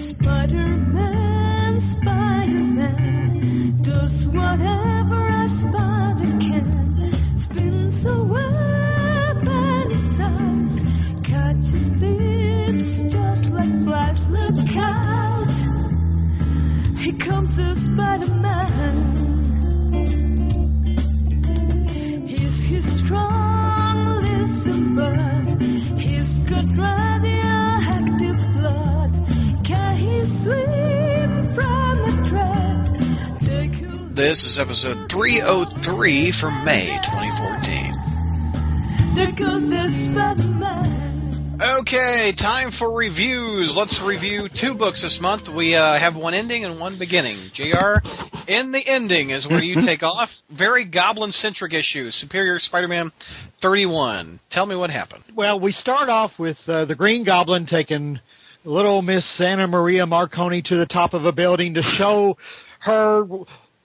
Spider-Man, Spider-Man does whatever a spider can. Spins a web his eyes catches thieves just like flies. Look out! Here comes the Spider-Man. He's his strong bud. He's got radioactive This is episode 303 from May 2014. There goes the Spider-Man. Okay, time for reviews. Let's review two books this month. We uh, have one ending and one beginning. JR, in the ending is where you take off. Very goblin centric issue. Superior Spider Man 31. Tell me what happened. Well, we start off with uh, the Green Goblin taking little Miss Anna Maria Marconi to the top of a building to show her,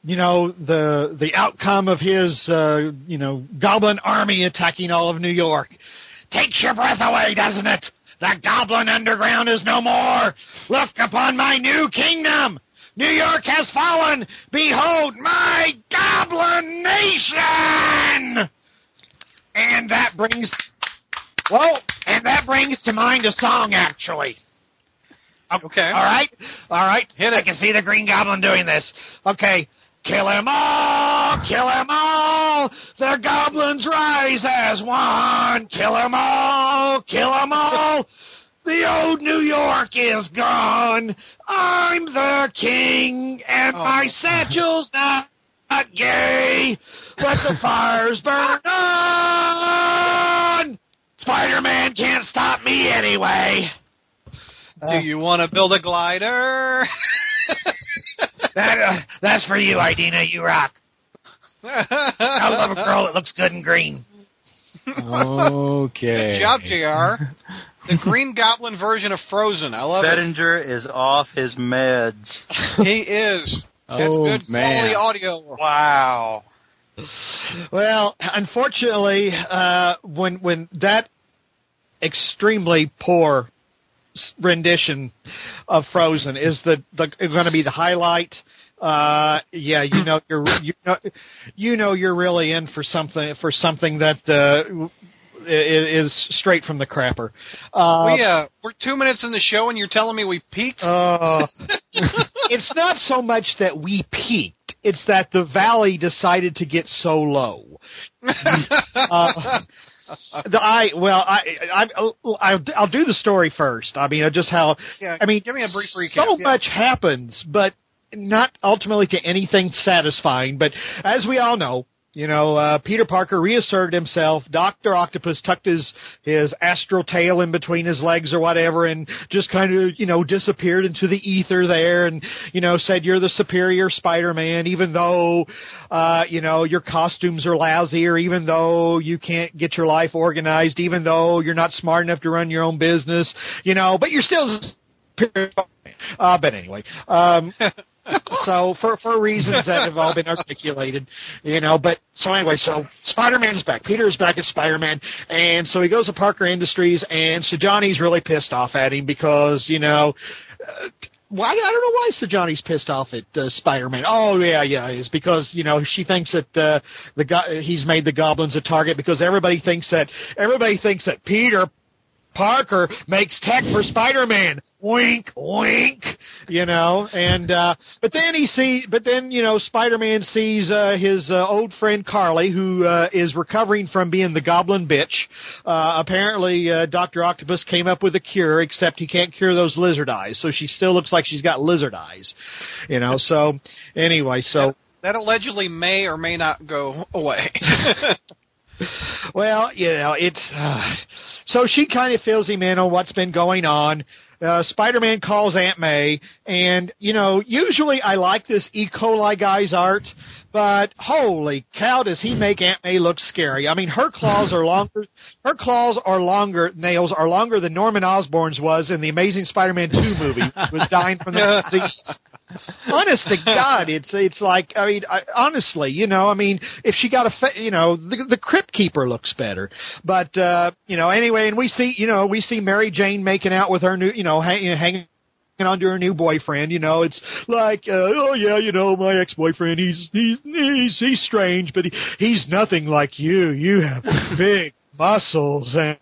you know, the the outcome of his, uh, you know, Goblin army attacking all of New York. Takes your breath away, doesn't it? The Goblin Underground is no more. Look upon my new kingdom. New York has fallen. Behold my Goblin Nation. And that brings well, and that brings to mind a song, actually. Okay. All right, all right. Hit it. I can see the Green Goblin doing this. Okay. Kill 'em all! Kill 'em all! The goblins rise as one! Kill 'em all! Kill 'em all! The old New York is gone! I'm the king, and Oh. my satchel's not, not gay! Let the fires burn on! Spider-Man can't stop me anyway! Do you want to build a glider? That, uh, that's for you, Idina. You rock. I love a girl that looks good in green. Okay. Good job, JR. The Green Goblin version of Frozen. I love it. Bettinger is off his meds. He is. That's Oh, good man. quality audio. Wow. Well, unfortunately, uh, when when that extremely poor s- rendition of Frozen is the, the going to be the highlight. Uh, yeah, you know you're you know you know you're really in for something for something that uh, is straight from the crapper. Uh, we uh, we're two minutes in the show, and you're telling me we peaked. Uh, it's not so much that we peaked; it's that the valley decided to get so low. uh, the, I well, I, I I'll, I'll do the story first. I mean, just how yeah, I mean, give me a brief recap. so Yeah. much happens, but not ultimately to anything satisfying. But as we all know, you know, uh, Peter Parker reasserted himself. Doctor Octopus tucked his his astral tail in between his legs or whatever, and just kind of you know disappeared into the ether there, and you know said you're the superior Spider-Man, even though uh, you know your costumes are lousy, or even though you can't get your life organized, even though you're not smart enough to run your own business, you know, but you're still. Uh, but anyway, um, so for for reasons that have all been articulated, you know. But so anyway, so Spider Man's back. Peter is back as Spider Man, and so he goes to Parker Industries, and so Johnny's really pissed off at him because you know. Uh, why I don't know why Johnny's pissed off at uh, Spider-Man. Oh yeah, yeah, it's because you know she thinks that uh, the go- he's made the goblins a target because everybody thinks that everybody thinks that Peter Parker makes tech for Spider-Man. Wink, wink. You know, and uh but then he see, but then you know, Spider-Man sees uh, his uh, old friend Carly, who uh, is recovering from being the Goblin bitch. Uh, apparently, uh, Doctor Octopus came up with a cure, except he can't cure those lizard eyes, so she still looks like she's got lizard eyes. You know, so anyway, so that allegedly may or may not go away. Well, you know, it's uh, so she kind of fills him in on what's been going on. Uh, Spider-Man calls Aunt May, and you know, usually I like this E. coli guy's art, but holy cow, does he make Aunt May look scary? I mean, her claws are longer. Her claws are longer. Nails are longer than Norman Osborn's was in the Amazing Spider-Man Two movie. Was dying from the disease. Honest to God, it's it's like I mean, I, honestly, you know, I mean, if she got a, fa- you know, the, the Crypt Keeper looks better, but uh, you know, anyway, and we see, you know, we see Mary Jane making out with her new, you know, hang, you know hanging on to her new boyfriend. You know, it's like, uh, oh yeah, you know, my ex-boyfriend, he's he's he's he's strange, but he, he's nothing like you. You have big muscles and.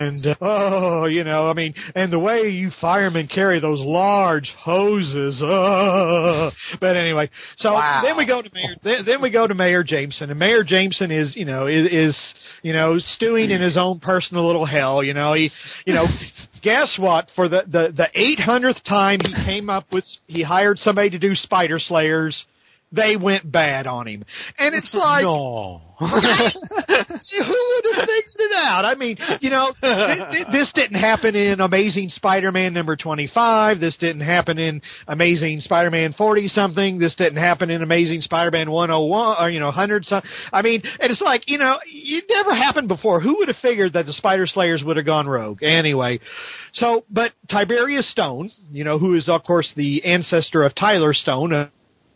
And uh, oh, you know, I mean, and the way you firemen carry those large hoses. Oh. But anyway, so Wow. then we go to Mayor. Then, then we go to Mayor Jameson, and Mayor Jameson is, you know, is, is you know stewing in his own personal little hell. You know, he, you know, guess what? For the the the eight hundredth time he came up with, he hired somebody to do Spider Slayers. They went bad on him, and it's like, no. who would have figured it out? I mean, you know, th- th- this didn't happen in Amazing Spider-Man number 25. This didn't happen in Amazing Spider-Man 40 something. This didn't happen in Amazing Spider-Man 101 or, you know, 100 something. I mean, and it's like, you know, it never happened before. Who would have figured that the Spider Slayers would have gone rogue? Anyway, so, but Tiberius Stone, you know, who is, of course, the ancestor of Tyler Stone,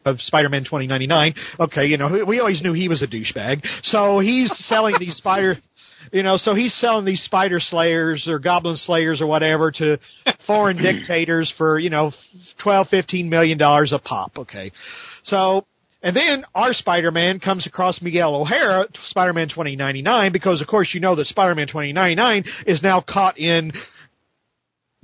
of Spider-Man 2099. Okay, you know, we always knew he was a douchebag. So he's selling these spider, you know, so he's selling these spider slayers or goblin slayers or whatever to foreign dictators for, you know, 12, 15 million dollars a pop. Okay. So, and then our Spider-Man comes across Miguel O'Hara, Spider-Man 2099, because of course you know that Spider-Man 2099 is now caught in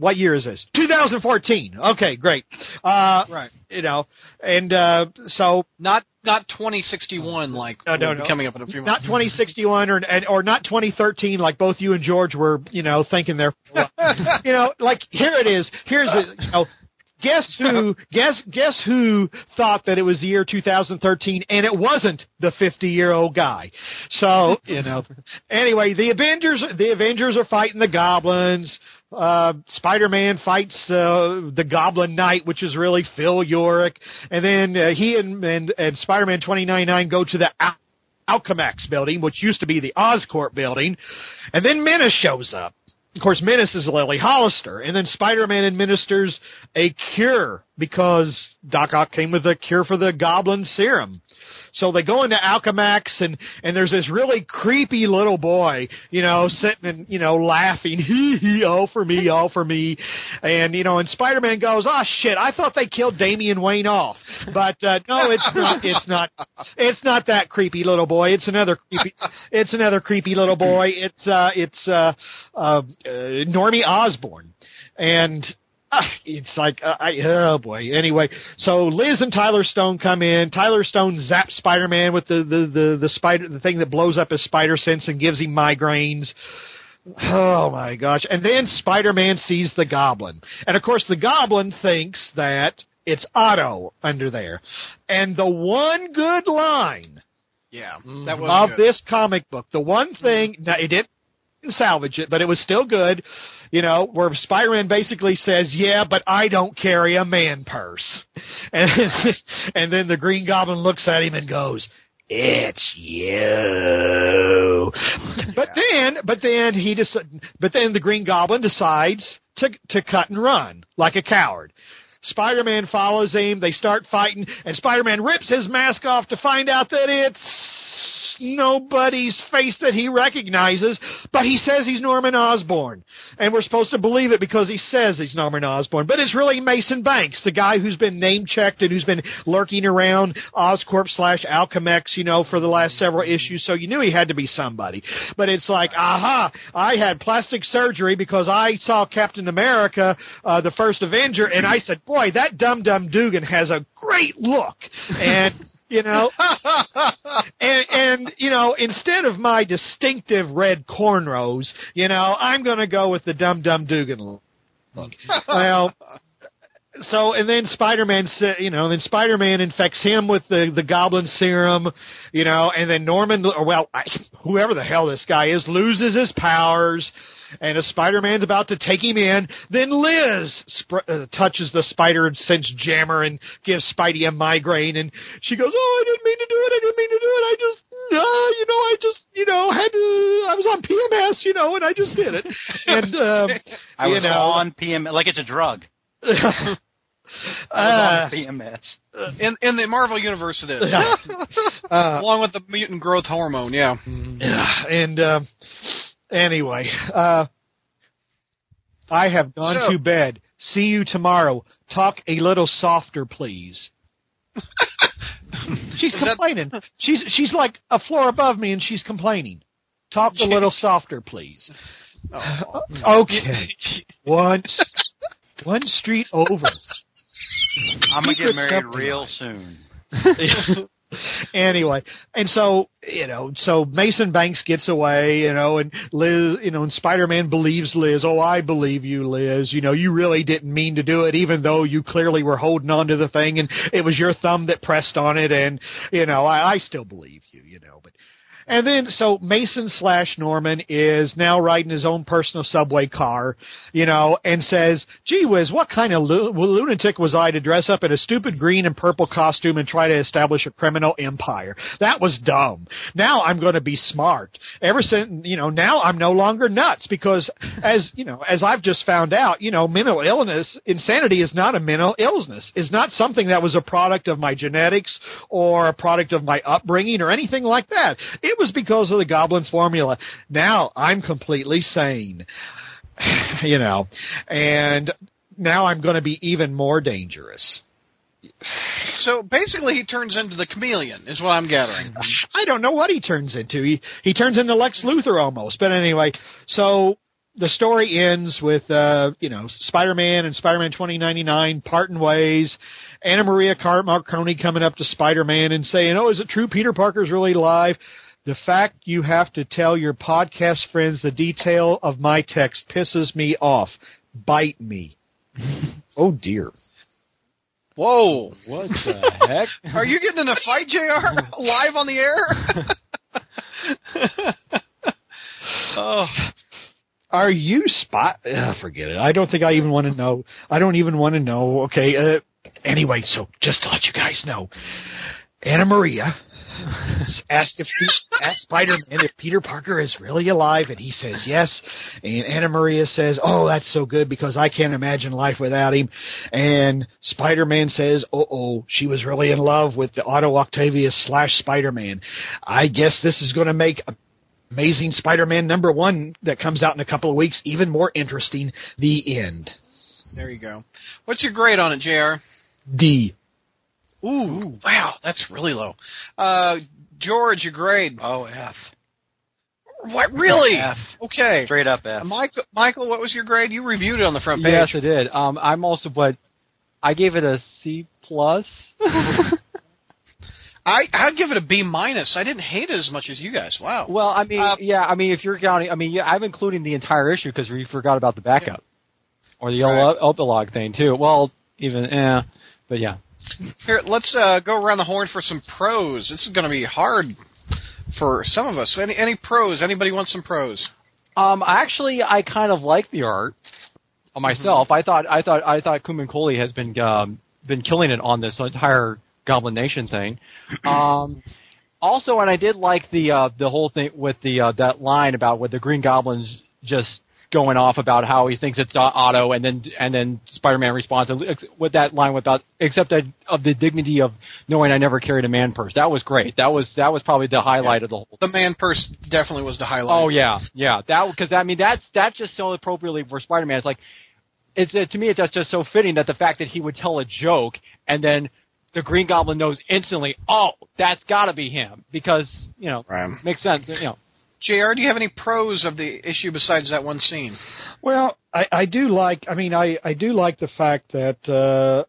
what year is this? 2014. Okay, great. Uh, Right. you know, and uh, so Not not 2061 like No, no, no. coming up in a few months. not 2061 or and, or not 2013 like both you and George were, you know, thinking there. you know, like here it is. Here's it. You know, guess who? Guess guess who thought that it was the year 2013 and it wasn't the 50 year old guy. So you know. Anyway, the Avengers the Avengers are fighting the goblins. Uh, Spider-Man fights uh, the Goblin Knight, which is really Phil Urich, and then uh, he and and, and Spider-Man 2099 go to the Al- Alchemax building, which used to be the Oscorp building, and then Menace shows up. Of course, Menace is Lily Hollister, and then Spider-Man administers a cure because Doc Ock came with a cure for the Goblin Serum. So they go into Alchemax and, and there's this really creepy little boy, you know, sitting and, you know, laughing, hee hee, oh for me, oh for me. And, you know, and Spider-Man goes, oh shit, I thought they killed Damian Wayne off. But, uh, no, it's not, it's not, it's not that creepy little boy. It's another creepy, it's another creepy little boy. It's, uh, it's, uh, uh, uh Normie Osborn And, Ah, it's like uh, I oh boy. Anyway, so Liz and Tyler Stone come in. Tyler Stone zaps Spider-Man with the the the, the spider the thing that blows up his spider sense and gives him migraines. Oh my gosh. And then Spider-Man sees the goblin. And of course the goblin thinks that it's Otto under there. And the one good line Yeah, that was of good. this comic book. The one thing, now it didn't salvage it, but it was still good, you know, where Spider-Man basically says, yeah, but I don't carry a man purse. And, and then the Green Goblin looks at him and goes, it's you. But then, but then he dec- but then the Green Goblin decides to, to cut and run like a coward. Spider-Man follows him. They start fighting, and Spider-Man rips his mask off to find out that it's nobody's face that he recognizes, but he says he's Norman Osborn. And we're supposed to believe it because he says he's Norman Osborn. But it's really Mason Banks, the guy who's been name checked and who's been lurking around Oscorp slash Alchemax, you know, for the last several issues. So you knew he had to be somebody. But it's like, aha, I had plastic surgery because I saw Captain America, uh, the first Avenger, and I said, boy, that Dum Dum Dugan has a great look. And, you know, and and you know instead of my distinctive red cornrows you know i'm going to go with the dum dum dugan look. Well so and then spider-man you know then spider-man infects him with the the goblin serum you know and then norman or well I, whoever the hell this guy is loses his powers and as Spider-Man's about to take him in, then Liz sp- uh, touches the spider sense jammer and gives Spidey a migraine, and she goes, "Oh, I didn't mean to do it. I didn't mean to do it. I just, uh, you know, I just, you know, had to. I was on PMS, you know, and I just did it." And um, I you was know, on PMS, like it's a drug. Uh, on PMS. in in the Marvel universe, it is uh, along with the mutant growth hormone. Yeah, Yeah, and um, anyway, uh, I have gone So- to bed See you tomorrow. Talk a little softer, please. she's Is that- complaining. She's she's like a floor above me, and she's complaining. Talk a little softer, please. Oh. Okay, one one street over. I'm gonna get married real like- soon. anyway, and so you know, so Mason Banks gets away, you know, and Liz, you know, and Spider-Man believes Liz. Oh, I believe you, Liz. You know, you really didn't mean to do it, even though you clearly were holding on to the thing, and it was your thumb that pressed on it, and you know, I, I still believe you, you know, but. And then, so Mason slash Norman is now riding his own personal subway car, you know, and says, gee whiz, what kind of lu- lunatic was I to dress up in a stupid green and purple costume and try to establish a criminal empire? That was dumb. Now I'm going to be smart. Ever since, you know, now I'm no longer nuts because as, you know, as I've just found out, you know, mental illness, insanity is not a mental illness. Is not something that was a product of my genetics or a product of my upbringing or anything like that. It was because of the goblin formula. Now I'm completely sane. You know, and now I'm going to be even more dangerous. So basically, he turns into the chameleon, is what I'm gathering. I don't know what he turns into. He he turns into Lex Luthor almost. But anyway, so the story ends with uh, you know Spider-Man and Spider-Man 2099 parting ways. Anna Maria Car- Marconi coming up to Spider-Man and saying, "Oh, is it true Peter Parker's really alive?" The fact you have to tell your podcast friends the detail of my text pisses me off. Bite me. oh dear. Whoa. What the heck? Are you getting in a fight, JR? Live on the air? oh. Are you spot? Uh, forget it. I don't think I even want to know. I don't even want to know. Okay. Uh, anyway, so just to let you guys know, Anna Maria asked if asked Spider-Man if Peter Parker is really alive, and he says yes. And Anna Maria says, "Oh, that's so good because I can't imagine life without him." And Spider-Man says, "Oh, oh, she was really in love with the Otto Octavius slash Spider-Man. I guess this is going to make." Amazing Spider-Man number one that comes out in a couple of weeks, even more interesting. The end. There you go. What's your grade on it, JR? D. Ooh, wow, that's really low. Uh, George, your grade? Oh F. What, really? F. Okay. Straight up F. Michael, Michael, what was your grade? You reviewed it on the front page. yes, I did. Um, I'm also, but I gave it a C plus. I I'd give it a B minus. I didn't hate it as much as you guys. Wow. well, I mean, Uh, yeah, I mean, if you're counting, I mean, yeah, I'm including the entire issue because we forgot about the backup or the Right. epilogue thing too. Well, even, eh, but yeah. Here, let's uh, go around the horn for some pros. This is going to be hard for some of us. Any any pros? Anybody want some pros? Um, actually, I kind of like the art myself. I thought, I thought, I thought Camuncoli has been um, been killing it on this entire Goblin Nation thing. Um, also, and I did like the uh, the whole thing with the uh, that line about with the Green Goblin's just going off about how he thinks it's uh, Otto, and then and then Spider-Man responds and ex- with that line without except that of the dignity of knowing I never carried a man purse. That was great. That was that was probably the highlight of the whole. The man purse definitely was the highlight. Oh yeah, yeah. That because I mean that's that's just so appropriately for Spider-Man. It's like it's uh, to me it's just, just so fitting that the fact that he would tell a joke and then the Green Goblin knows instantly. Oh, that's got to be him because you know Right. makes sense. You know. Jr. Do you have any pros of the issue besides that one scene? Well, I, I do like. I mean, I I do like the fact that uh,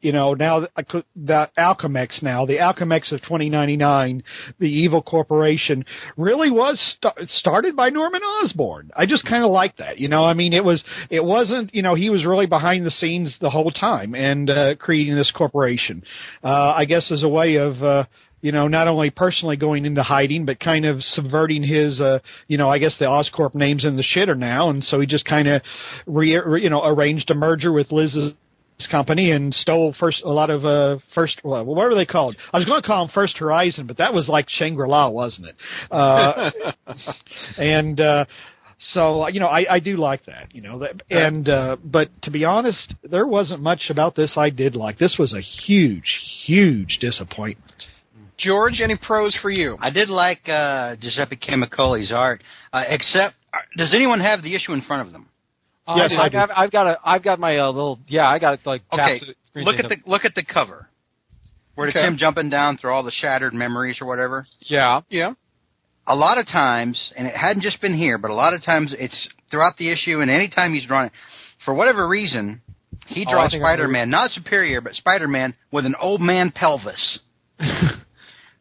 you know now that that Alchemax now the Alchemax of 2099, the evil corporation, really was st- started by Norman Osborn. I just kind of like that. You know, I mean, it was it wasn't. You know, he was really behind the scenes the whole time and uh, creating this corporation. Uh, I guess as a way of. Uh, you know, not only personally going into hiding, but kind of subverting his, uh, you know, I guess the Oscorp name's in the shitter now, and so he just kind of, re, re, you know, arranged a merger with Liz's company and stole first a lot of uh first well, what were they called? I was going to call them First Horizon, but that was like Shangri La, wasn't it? Uh, and uh, so you know, I, I do like that, you know, that, and uh, but to be honest, there wasn't much about this I did like. This was a huge, huge disappointment. George, any pros for you? I did like uh, Giuseppe Camuncoli's art, uh, except uh, does anyone have the issue in front of them? Yes, I I've, do. I've, I've got a, I've got my uh, little, yeah, I got it like. Okay, look at thing the look at the cover. Where it's Okay. him jumping down through all the shattered memories or whatever. Yeah. Yeah. A lot of times, and it hadn't just been here, but a lot of times it's throughout the issue, and any time he's drawn it, for whatever reason, he Oh, draws think I Spider-Man, not superior, but Spider-Man with an old man pelvis.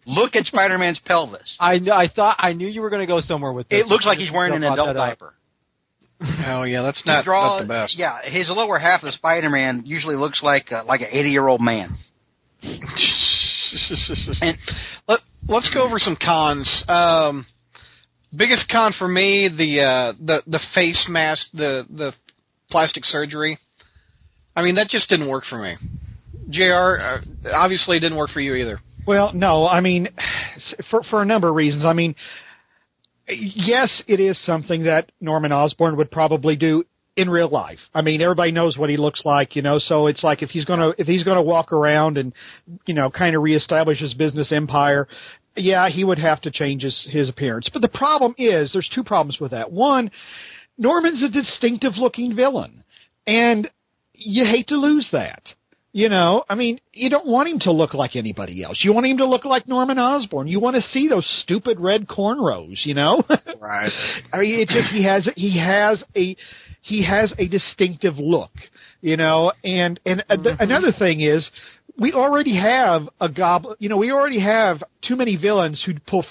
Look at Spider-Man's pelvis. I kn- I thought I knew you were going to go somewhere with this. It looks like he's wearing an adult diaper. Oh yeah, that's not, draw- not the best. Yeah, his lower half of Spider-Man usually looks like uh, like an 80-year-old man. And- Let, let's go over some cons. Um, biggest con for me, the uh, the the face mask, the the plastic surgery. I mean, that just didn't work for me. Jr. Uh, obviously, it didn't work for you either. Well, no, I mean, for for a number of reasons. I mean, yes, it is something that Norman Osborn would probably do in real life. I mean, everybody knows what he looks like, you know. So it's like if he's gonna if he's gonna walk around and you know kind of reestablish his business empire, yeah, he would have to change his his appearance. But the problem is, there's two problems with that. One, Norman's a distinctive looking villain, and you hate to lose that. You know, I mean, you don't want him to look like anybody else. You want him to look like Norman Osborn. You want to see those stupid red cornrows, you know? Right. I mean, it just he has he has a he has a distinctive look, you know. And and th- mm-hmm. another thing is, we already have a goblin. You know, we already have too many villains who pull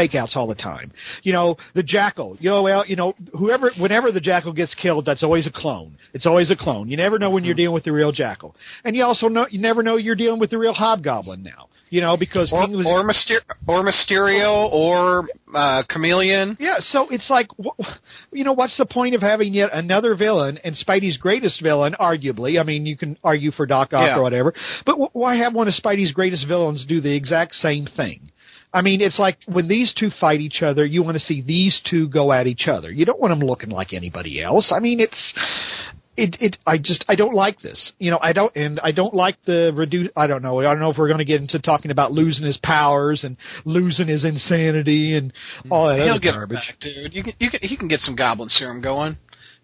fake outs all the time. You know, the jackal. You know, well, you know, whoever, whenever the jackal gets killed, that's always a clone. It's always a clone. You never know when you're dealing with the real jackal, and you also know you never know you're dealing with the real hobgoblin now. You know, because Or was, or, Myster- or Mysterio or uh, Chameleon. Yeah, so it's like, you know, what's the point of having yet another villain and Spidey's greatest villain, arguably? I mean, you can argue for Doc Ock Yeah. or whatever, but wh- why have one of Spidey's greatest villains do the exact same thing? I mean, it's like when these two fight each other, you want to see these two go at each other. You don't want them looking like anybody else. I mean, it's it it I just I don't like this. You know, I don't and I don't like the reduce I don't know. I don't know if we're going to get into talking about losing his powers and losing his insanity and all that He'll other get garbage. back, dude. You can, you can, he can get some goblin serum going.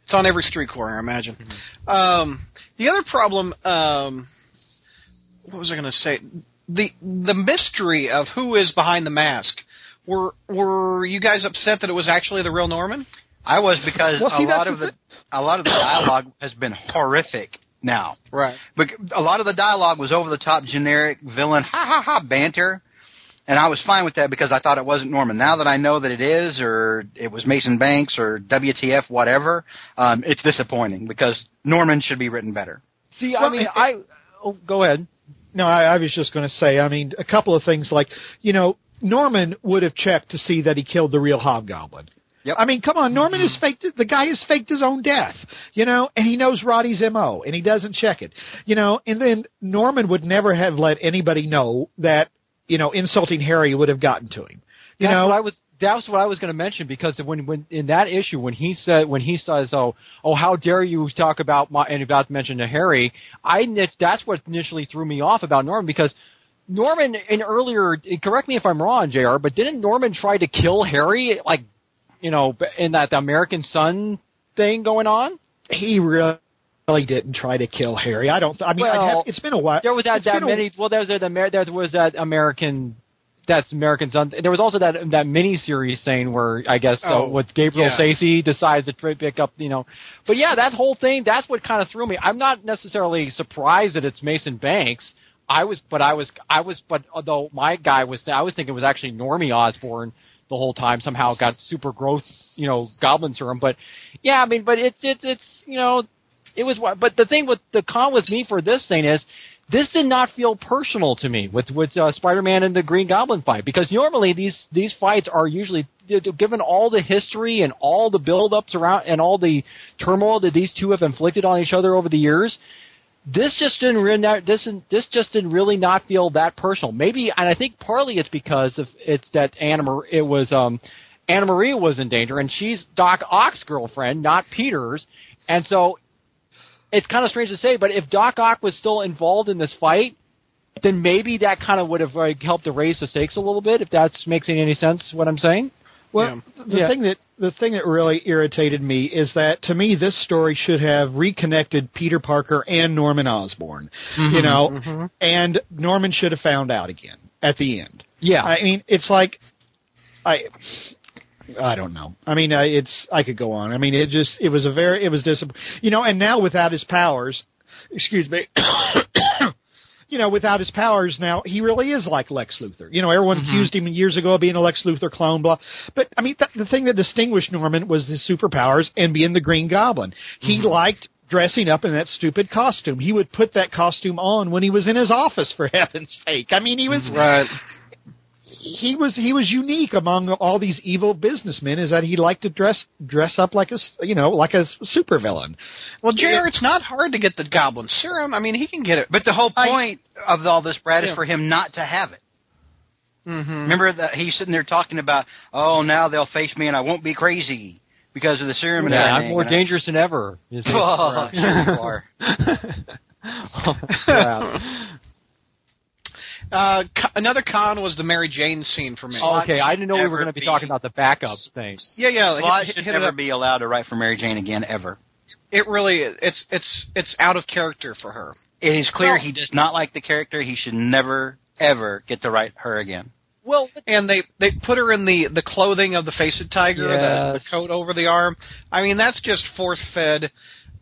It's on every street corner, I imagine. Um, the other problem, um, what was I going to say? The the mystery of who is behind the mask. Were were you guys upset that it was actually the real Norman? I was because Well, see, a lot of the the a lot of the dialogue has been horrific now. Right. But a lot of the dialogue was over the top, generic villain, ha ha ha banter, and I was fine with that because I thought it wasn't Norman. Now that I know that it is, or it was Mason Banks, or WTF, whatever, um, it's disappointing because Norman should be written better. See, I Well, mean, it- I. Oh, go ahead. No, I, I was just going to say. I mean, a couple of things like you know, Norman would have checked to see that he killed the real Hobgoblin. Yep. I mean, come on, Norman has mm-hmm. faked the guy has faked his own death, you know, and he knows Roddy's mo, and he doesn't check it, you know, and then Norman would never have let anybody know that you know insulting Harry would have gotten to him, you That's know. what I was. That's what I was going to mention because when when in that issue when he said when he says oh oh how dare you talk about my and about to mention to Harry I that's what initially threw me off about Norman because Norman in earlier correct me if I'm wrong Jr. but didn't Norman try to kill Harry like you know in that the American Son thing going on he really didn't try to kill Harry. I don't. I mean, Well, have, it's been a while. there was that It's that been a- many well there was that there was that American that's American Son. There was also that that mini series thing where I guess uh, Oh, with Gabriel yeah. Stacy decides to pick up, you know. But yeah, that whole thing that's what kind of threw me. I'm not necessarily surprised that it's Mason Banks. I was, but I was, I was, but although my guy was, I was thinking it was actually Normie Osborn the whole time. Somehow got super growth, you know, goblin serum. But yeah, I mean, but it's it's it's you know, it was. But the thing with the con with me for this thing is this did not feel personal to me with with uh, Spider-Man and the Green Goblin fight because normally these these fights are usually given all the history and all the build-ups around and all the turmoil that these two have inflicted on each other over the years. This just didn't this this just didn't really not feel that personal. Maybe and I think partly it's because of it's that Anna Mar- it was um Anna Maria was in danger and she's Doc Ock's girlfriend, not Peter's, and so it's kind of strange to say, but if Doc Ock was still involved in this fight, then maybe that kind of would have like, helped to raise the stakes a little bit. If that makes any sense, what I'm saying. Well, the Yeah. thing that the thing that really irritated me is that to me this story should have reconnected Peter Parker and Norman Osborn. Mm-hmm. You know, mm-hmm. and Norman should have found out again at the end. Yeah. I mean, it's like I I don't know. I mean, I, it's I could go on. I mean, it just it was a very it was disappointing. You know, and now without his powers, excuse me. You know, without his powers now, he really is like Lex Luthor. You know, everyone mm-hmm. accused him years ago of being a Lex Luthor clone, blah. But I mean, th- the thing that distinguished Norman was his superpowers and being the Green Goblin. He mm-hmm. liked dressing up in that stupid costume. He would put that costume on when he was in his office, for heaven's sake. I mean, he was Right. He was he was unique among all these evil businessmen is that he liked to dress dress up like a s- you know like a supervillain. Well, JR, it's not hard to get the Goblin Serum. I mean, he can get it. But the whole I- point of all this, Brad, Yeah. is for him not to have it. Mm-hmm. Remember that he's sitting there talking about, oh, now they'll face me and I won't be crazy because of the serum yeah, everything. I'm more And I- dangerous than ever. you. Oh, sure you are. Yeah. Uh, co- another con was the Mary Jane scene for me. Oh, okay, I didn't know we were going to be be- talking about the backup thing. Yeah, yeah. Slott hit- should hit never be allowed to write for Mary Jane again, ever. It really, it's it's it's out of character for her. It is clear Well- he does not like the character. He should never, ever get to write her again. Well, And they they put her in the the clothing of the faced tiger, the, the coat over the arm. I mean, that's just force fed.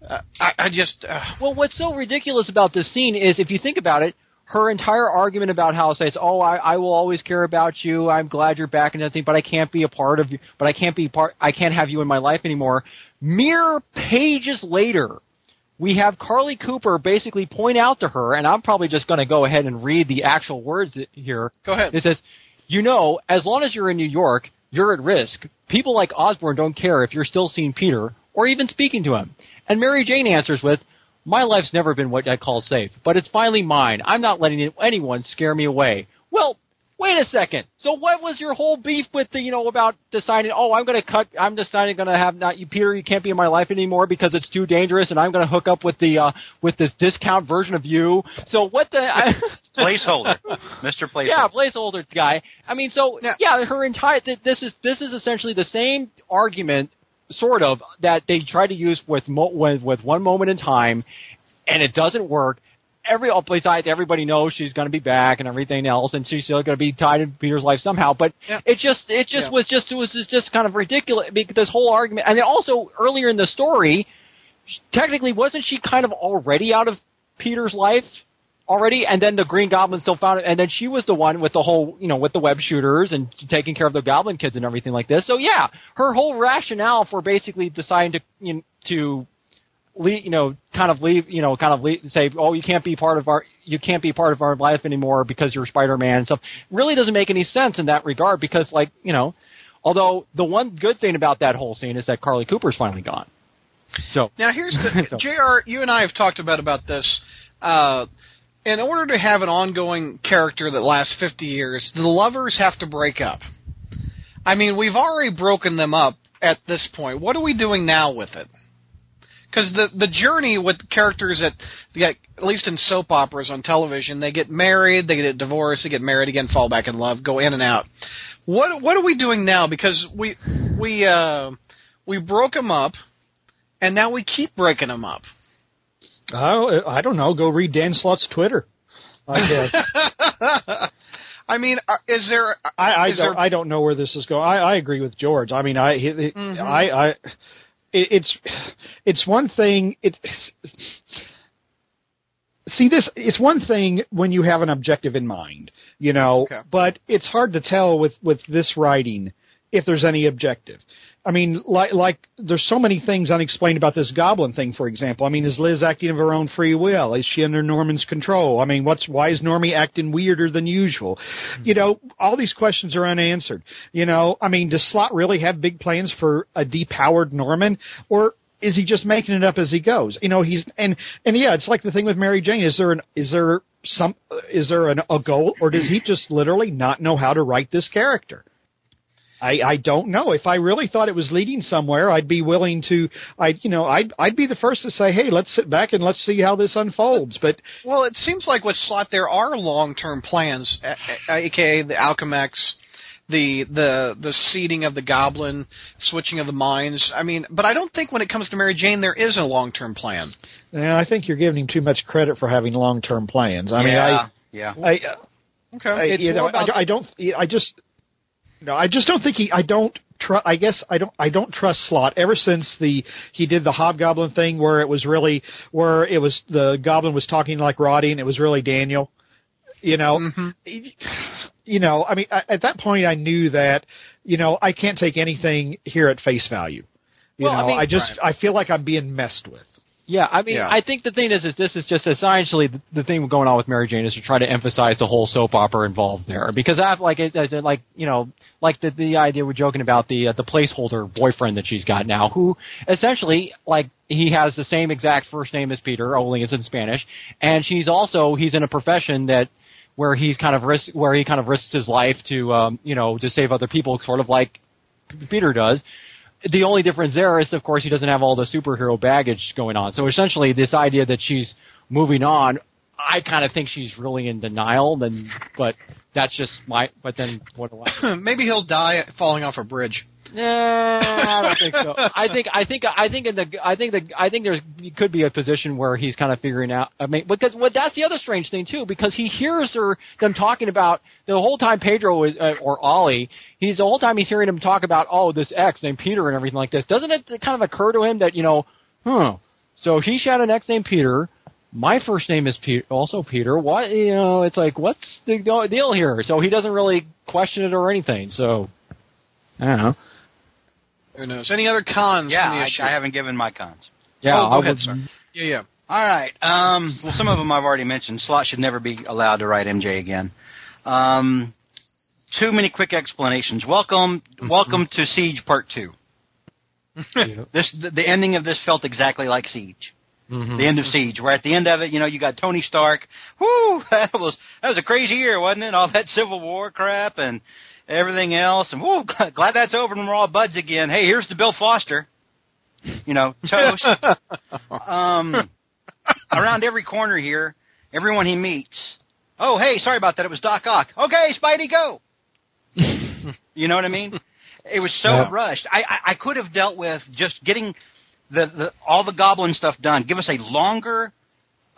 Uh, I, I just uh, Well, what's so ridiculous about this scene is if you think about it, her entire argument about how says, "Oh, I, I will always care about you. I'm glad you're back and everything, but I can't be a part of you. But I can't be part. I can't have you in my life anymore." Mere pages later, we have Carly Cooper basically point out to her, and I'm probably just going to go ahead and read the actual words here. go ahead. It says, "You know, as long as you're in New York, you're at risk. People like Osborn don't care if you're still seeing Peter or even speaking to him." And Mary Jane answers with, "My life's never been what I call safe, but it's finally mine. I'm not letting anyone scare me away." Well, wait a second. So what was your whole beef with the, you know, about deciding, "Oh, I'm going to cut I'm deciding going to have not you Peter, you can't be in my life anymore because it's too dangerous and I'm going to hook up with the uh with this discount version of you." So what the I, Placeholder. Mr. Placeholder. yeah, placeholder guy. I mean, so Yeah. yeah, her entire th- this is this is essentially the same argument, sort of, that they try to use with mo- with, with one moment in time, and it doesn't work. Every besides everybody knows she's going to be back and everything else, and she's still going to be tied in Peter's life somehow. But Yeah. it just it just Yeah. was just it was just- just kind of ridiculous because this whole argument, and then also earlier in the story, technically wasn't she kind of already out of Peter's life already? And then the Green Goblin still found it, and then she was the one with the whole, you know, with the web shooters and taking care of the Goblin kids and everything like this. So yeah, her whole rationale for basically deciding to you know, to leave, you know, kind of leave, you know, kind of leave, say, oh, you can't be part of our, you can't be part of our life anymore because you're Spider-Man and stuff, really doesn't make any sense in that regard because, like, you know, although the one good thing about that whole scene is that Carly Cooper's finally gone. So Now here's the So- Jr. You and I have talked about about this. Uh, in order to have an ongoing character that lasts 50 years, the lovers have to break up. I mean, we've already broken them up at this point. What are we doing now with it? Because the the journey with characters that, at least in soap operas on television, they get married, they get divorced, they get married again, fall back in love, go in and out. What what are we doing now? Because we we uh, we broke them up, and now we keep breaking them up. I, I don't know. Go read Dan Slott's Twitter. I guess. I mean, uh, is there? I I Is don't, there- I don't know where this is going. I, I agree with George. I mean, I he- he- Mhm. I I it, it's it's one thing. It see this. It's one thing when you have an objective in mind, you know. Okay. But it's hard to tell with with this writing if there's any objective. I mean, like like there's so many things unexplained about this goblin thing. For example, I mean, is Liz acting of her own free will? Is she under Norman's control? I mean, what's why is Normie acting weirder than usual? You know, all these questions are unanswered. You know, I mean, does Slott really have big plans for a depowered Norman, or is he just making it up as he goes? You know, he's and and yeah, it's like the thing with Mary Jane. Is there an is there some is there an, a goal, or does he just literally not know how to write this character? I, I don't know. If I really thought it was leading somewhere, I'd be willing to. I you know I'd I'd be the first to say, hey, let's sit back and let's see how this unfolds. But Well, it seems like with Slott there are long-term plans, a- a- aka the Alchemax, the the the seeding of the goblin, switching of the minds. I mean, but I don't think when it comes to Mary Jane there is a long term plan. Yeah, I think you're giving him too much credit for having long term plans. I mean, yeah, yeah. I, I, Okay. I, you know, I, I don't. I just no. I just don't think he. I don't. Tr- I guess I don't. I don't trust Slott. Ever since the he did the Hobgoblin thing, where it was really where it was the Goblin was talking like Roddy, and it was really Daniel. You know, Mhm. you know. I mean, I, at that point, I knew that. You know, I can't take anything here at face value. You Well, I know, mean- I just Right. I feel like I'm being messed with. Yeah, I mean, Yeah. I think the thing is, is this is just essentially the, the thing going on with Mary Jane is to try to emphasize the whole soap opera involved there. Because I like, it, as in, like you know, like the the idea we're joking about the uh, the placeholder boyfriend that she's got now, who essentially like he has the same exact first name as Peter, only it's in Spanish, and she's also he's in a profession that where he's kind of risk where he kind of risks his life to um, you know to save other people, sort of like Peter does the only difference there is, of course, he doesn't have all the superhero baggage going on. So essentially, this idea that she's moving on, I kind of think she's really in denial. Then, but that's just my. But then, what? Maybe he'll die falling off a bridge. Nah, I don't think so. I think I think I think in the I think the I think there's could be a position where he's kind of figuring out. I mean, because what that's the other strange thing too, because he hears her them talking about the whole time Pedro is uh, or Ollie. He's the whole time he's hearing him talk about oh this ex named Peter and everything like this. Doesn't it kind of occur to him that you know, huh? So he had an ex named Peter. My first name is Peter, also Peter. What you know? It's like what's the deal here? So he doesn't really question it or anything. So I don't know. Who knows? Any other cons? Yeah, from the I, issue? I haven't given my cons. Yeah, Oh, go I ahead, sir. Yeah, yeah. All right. Um, well, some of them I've already mentioned. Slott should never be allowed to write MJ again. Um, too many quick explanations. Welcome, welcome to Siege Part Two. Yeah. This the, the ending of this felt exactly like Siege. Mhm. The end of Siege, where at the end of it, you know, you got Tony Stark. Whoo, that was that was a crazy year, wasn't it? All that Civil War crap and everything else, and whoo, glad that's over and we're all buds again. Hey, here's the Bill Foster. You know, toast. um, around every corner here, everyone he meets. Oh, hey, sorry about that. It was Doc Ock. Okay, Spidey, go. you know what I mean? It was so Yeah. rushed. I, I I could have dealt with just getting the, the all the goblin stuff done. Give us a longer,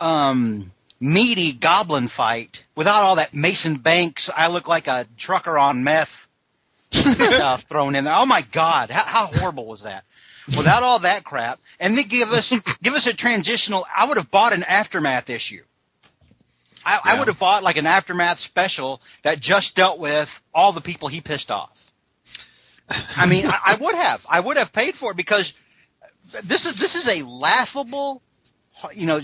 um, meaty goblin fight without all that Mason Banks. I look like a trucker on meth stuff thrown in there. Oh my God, how, how horrible was that? Without all that crap, and then give us give us a transitional. I would have bought an aftermath issue. I, I would have bought like an aftermath special that just dealt with all the people he pissed off. I mean, I, I would have. I would have paid for it because this is this is a laughable, you know,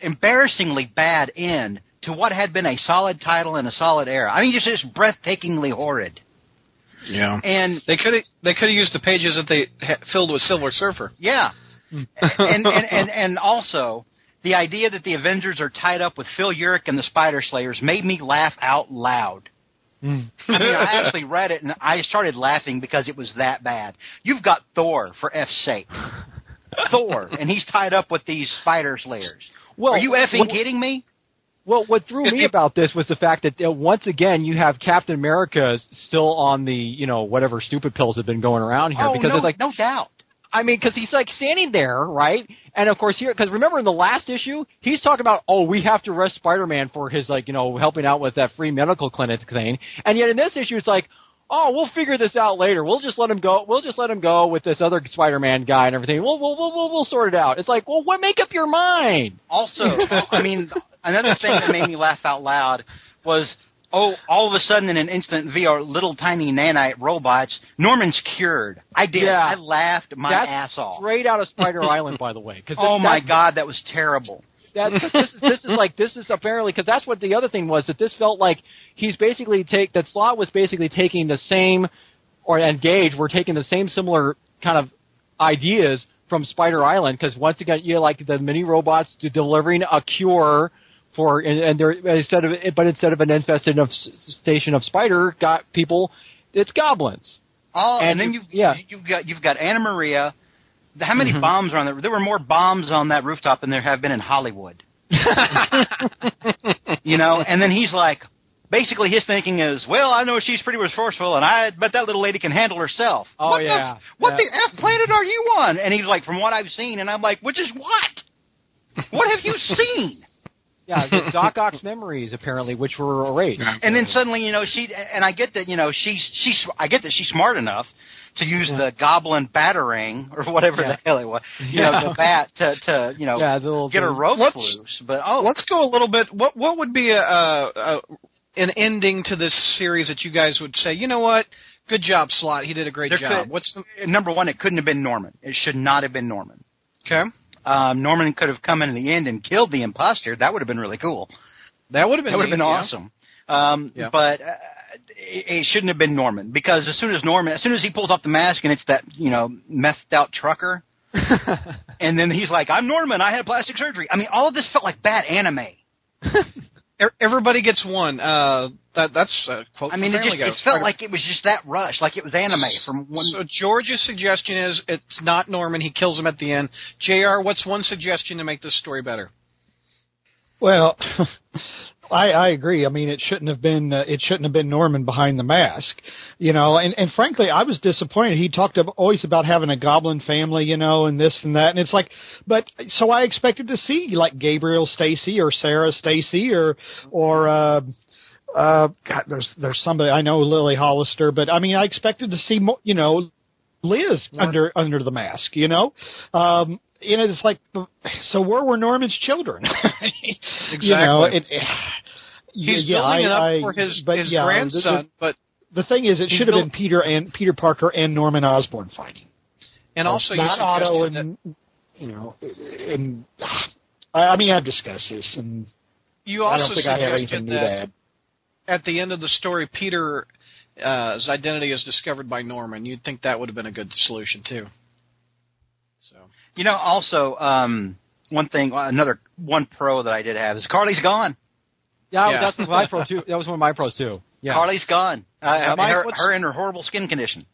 embarrassingly bad end to what had been a solid title and a solid era. I mean, just just breathtakingly horrid. Yeah. And They could have they could have used the pages that they filled with Silver Surfer. yeah, and, and and and also the idea that the Avengers are tied up with Phil Urich and the Spider Slayers made me laugh out loud. Mm. I mean, I actually read it and I started laughing because it was that bad. You've got Thor for F's sake. Thor, and he's tied up with these spider slayers. Well, Are you effing what- kidding me? Well, what threw me about this was the fact that uh, once again you have Captain America still on the you know whatever stupid pills have been going around here oh because no, it's like no doubt. I mean because he's like standing there right and of course here because remember in the last issue he's talking about oh we have to arrest Spider-Man for his like you know helping out with that free medical clinic thing and yet in this issue it's like oh we'll figure this out later we'll just let him go we'll just let him go with this other Spider-Man guy and everything we'll we'll we'll we'll, sort it out it's like well what make up your mind Also, I mean, another thing that made me laugh out loud was, oh, all of a sudden in an instant via little tiny nanite robots, Norman's cured. I did. Yeah. I laughed my That's ass off. straight out of Spider Island by the way 'cause Oh my god, that was terrible. That this is, this is like this is apparently because that's what the other thing was that this felt like he's basically take that Slott was basically taking the same or and Gage were taking the same similar kind of ideas from Spider Island because once again you know, like the mini robots to delivering a cure for and, and they're instead of but instead of an infested of station of spider got people it's goblins Oh, and, And then you, yeah. you've got you've got Anna Maria. How many Mhm. bombs are on there? There were more bombs on that rooftop than there have been in Hollywood. You know, and then he's like, basically his thinking is, well, I know she's pretty resourceful, and I bet that little lady can handle herself. Oh, what yeah. The, what Yeah. the f planet are you on? And he's like, from what I've seen, and I'm like, which is what? What have you seen? Yeah, the Doc Ock's memories apparently, which were erased. And then suddenly, you know, she and I get that, you know, she's she's I get that she's smart enough to use the goblin battering or whatever Yeah. the hell it was, you know, the bat to to you know Yeah, get her thing. ropes Let's- loose. But oh, Let's go a little bit. What what would be a, a, a an ending to this series that you guys would say? You know what? Good job, Slott. He did a great There job. could- What's the number one, it couldn't have been Norman. It should not have been Norman. okay? Um, Norman could have come in in the end and killed the imposter. That would have been really cool. That would have been That would have been yeah. awesome. Um, Yeah. But uh, it, it shouldn't have been Norman because as soon as Norman, as soon as he pulls off the mask and it's that you know messed out trucker, and then he's like, "I'm Norman. I had plastic surgery." I mean, all of this felt like bad anime. E- Everybody gets one. Uh, that that's a quote. I mean, from it just it felt like it was just that rush, like it was anime from one. So George's suggestion is it's not Norman. He kills him at the end. Jr. What's one suggestion to make this story better? Well, I, I agree. I mean, it shouldn't have been uh, it shouldn't have been Norman behind the mask, you know. And and frankly, I was disappointed. He talked always about having a goblin family, you know, and this and that. And it's like, but so I expected to see like Gabriel Stacy or Sarah Stacy or or. uh uh, God, there's there's somebody I know, Lily Hollister, but I mean, I expected to see more, you know, Liz under under the mask, you know. Um, you know, it's like, so where were Norman's children? You know, it, He's yeah, building I, it up I- for his but his yeah, the- grandson, but The, the thing is, it should have built- been Peter and Peter Parker and Norman Osborn fighting, and also you not Otto suggested that you know, and I, I mean, I've discussed this, and you I also don't think I have suggested anything new to that add. at the end of the story, Peter's uh, identity is discovered by Norman. You'd think that would have been a good solution too. So You know, also um, one thing, another one pro that I did have is Carly's gone. Yeah, Yeah. that was my pro too. That was one of my pros too. Yeah. Carly's gone. Uh, I mean, Mike, her, what's- her and her horrible skin condition.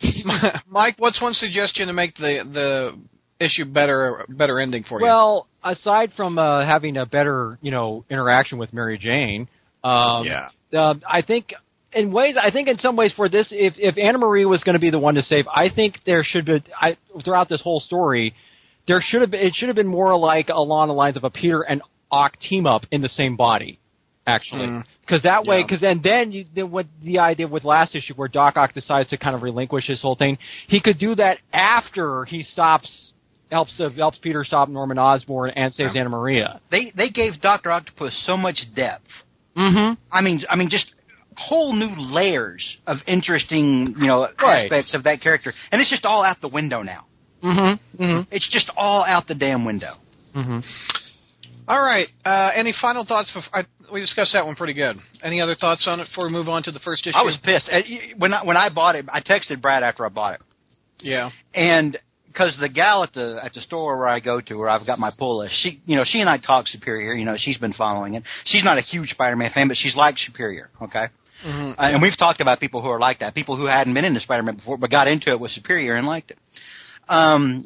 Mike, what's one suggestion to make the the issue better better ending for you? Well, aside from uh, having a better, you know, interaction with Mary Jane, um, yeah. uh, I think in ways, I think in some ways for this, if if Anna Marie was going to be the one to save, I think there should be I, throughout this whole story, there should have been, it should have been more like along the lines of a Peter and Ock team up in the same body, actually, Mm. because that way, Yeah. because then then you, then what the idea with last issue where Doc Ock decides to kind of relinquish his whole thing, he could do that after he stops. Helps helps Peter stop Norman Osborn and saves Anna Maria. They they gave Doctor Octopus so much depth. Mm-hmm. I mean, I mean, just whole new layers of interesting, you know, Right. aspects of that character, and it's just all out the window now. Mm-hmm. Mm-hmm. It's just all out the damn window. Mm-hmm. All right. Uh, any final thoughts? Before, I, we discussed that one pretty good. Any other thoughts on it before we move on to the first issue? I was pissed Uh, when I, when I bought it. I texted Brad after I bought it, yeah. and because the gal at the at the store where I go to, where I've got my pull list, she, you know, she and I talk Superior. You know, she's been following it. She's not a huge Spider-Man fan, but she's like Superior. Okay. Mhm. Uh, and we've talked about people who are like that, people who hadn't been into Spider-Man before, but got into it with Superior and liked it. Um,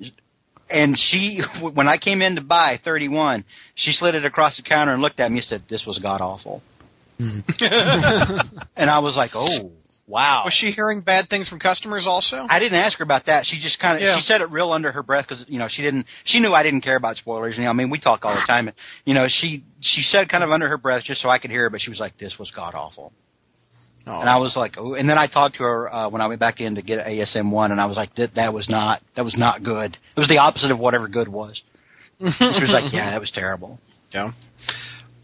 and she, when I came in to buy 31, she slid it across the counter and looked at me and said, "This was god awful." and I was like, "Oh, wow." Was she hearing bad things from customers also? I didn't ask her about that. She just kind of Yeah. she said it real under her breath because you know she didn't she knew I didn't care about spoilers. You know, I mean we talk all the time. And, you know, she she said kind of under her breath just so I could hear her, but she was like, "This was god awful." Oh. And I was like, oh, and then I talked to her uh, when I went back in to get ASM one, and I was like, that that was not that was not good. It was the opposite of whatever good was. she was like, yeah, that was terrible. Yeah.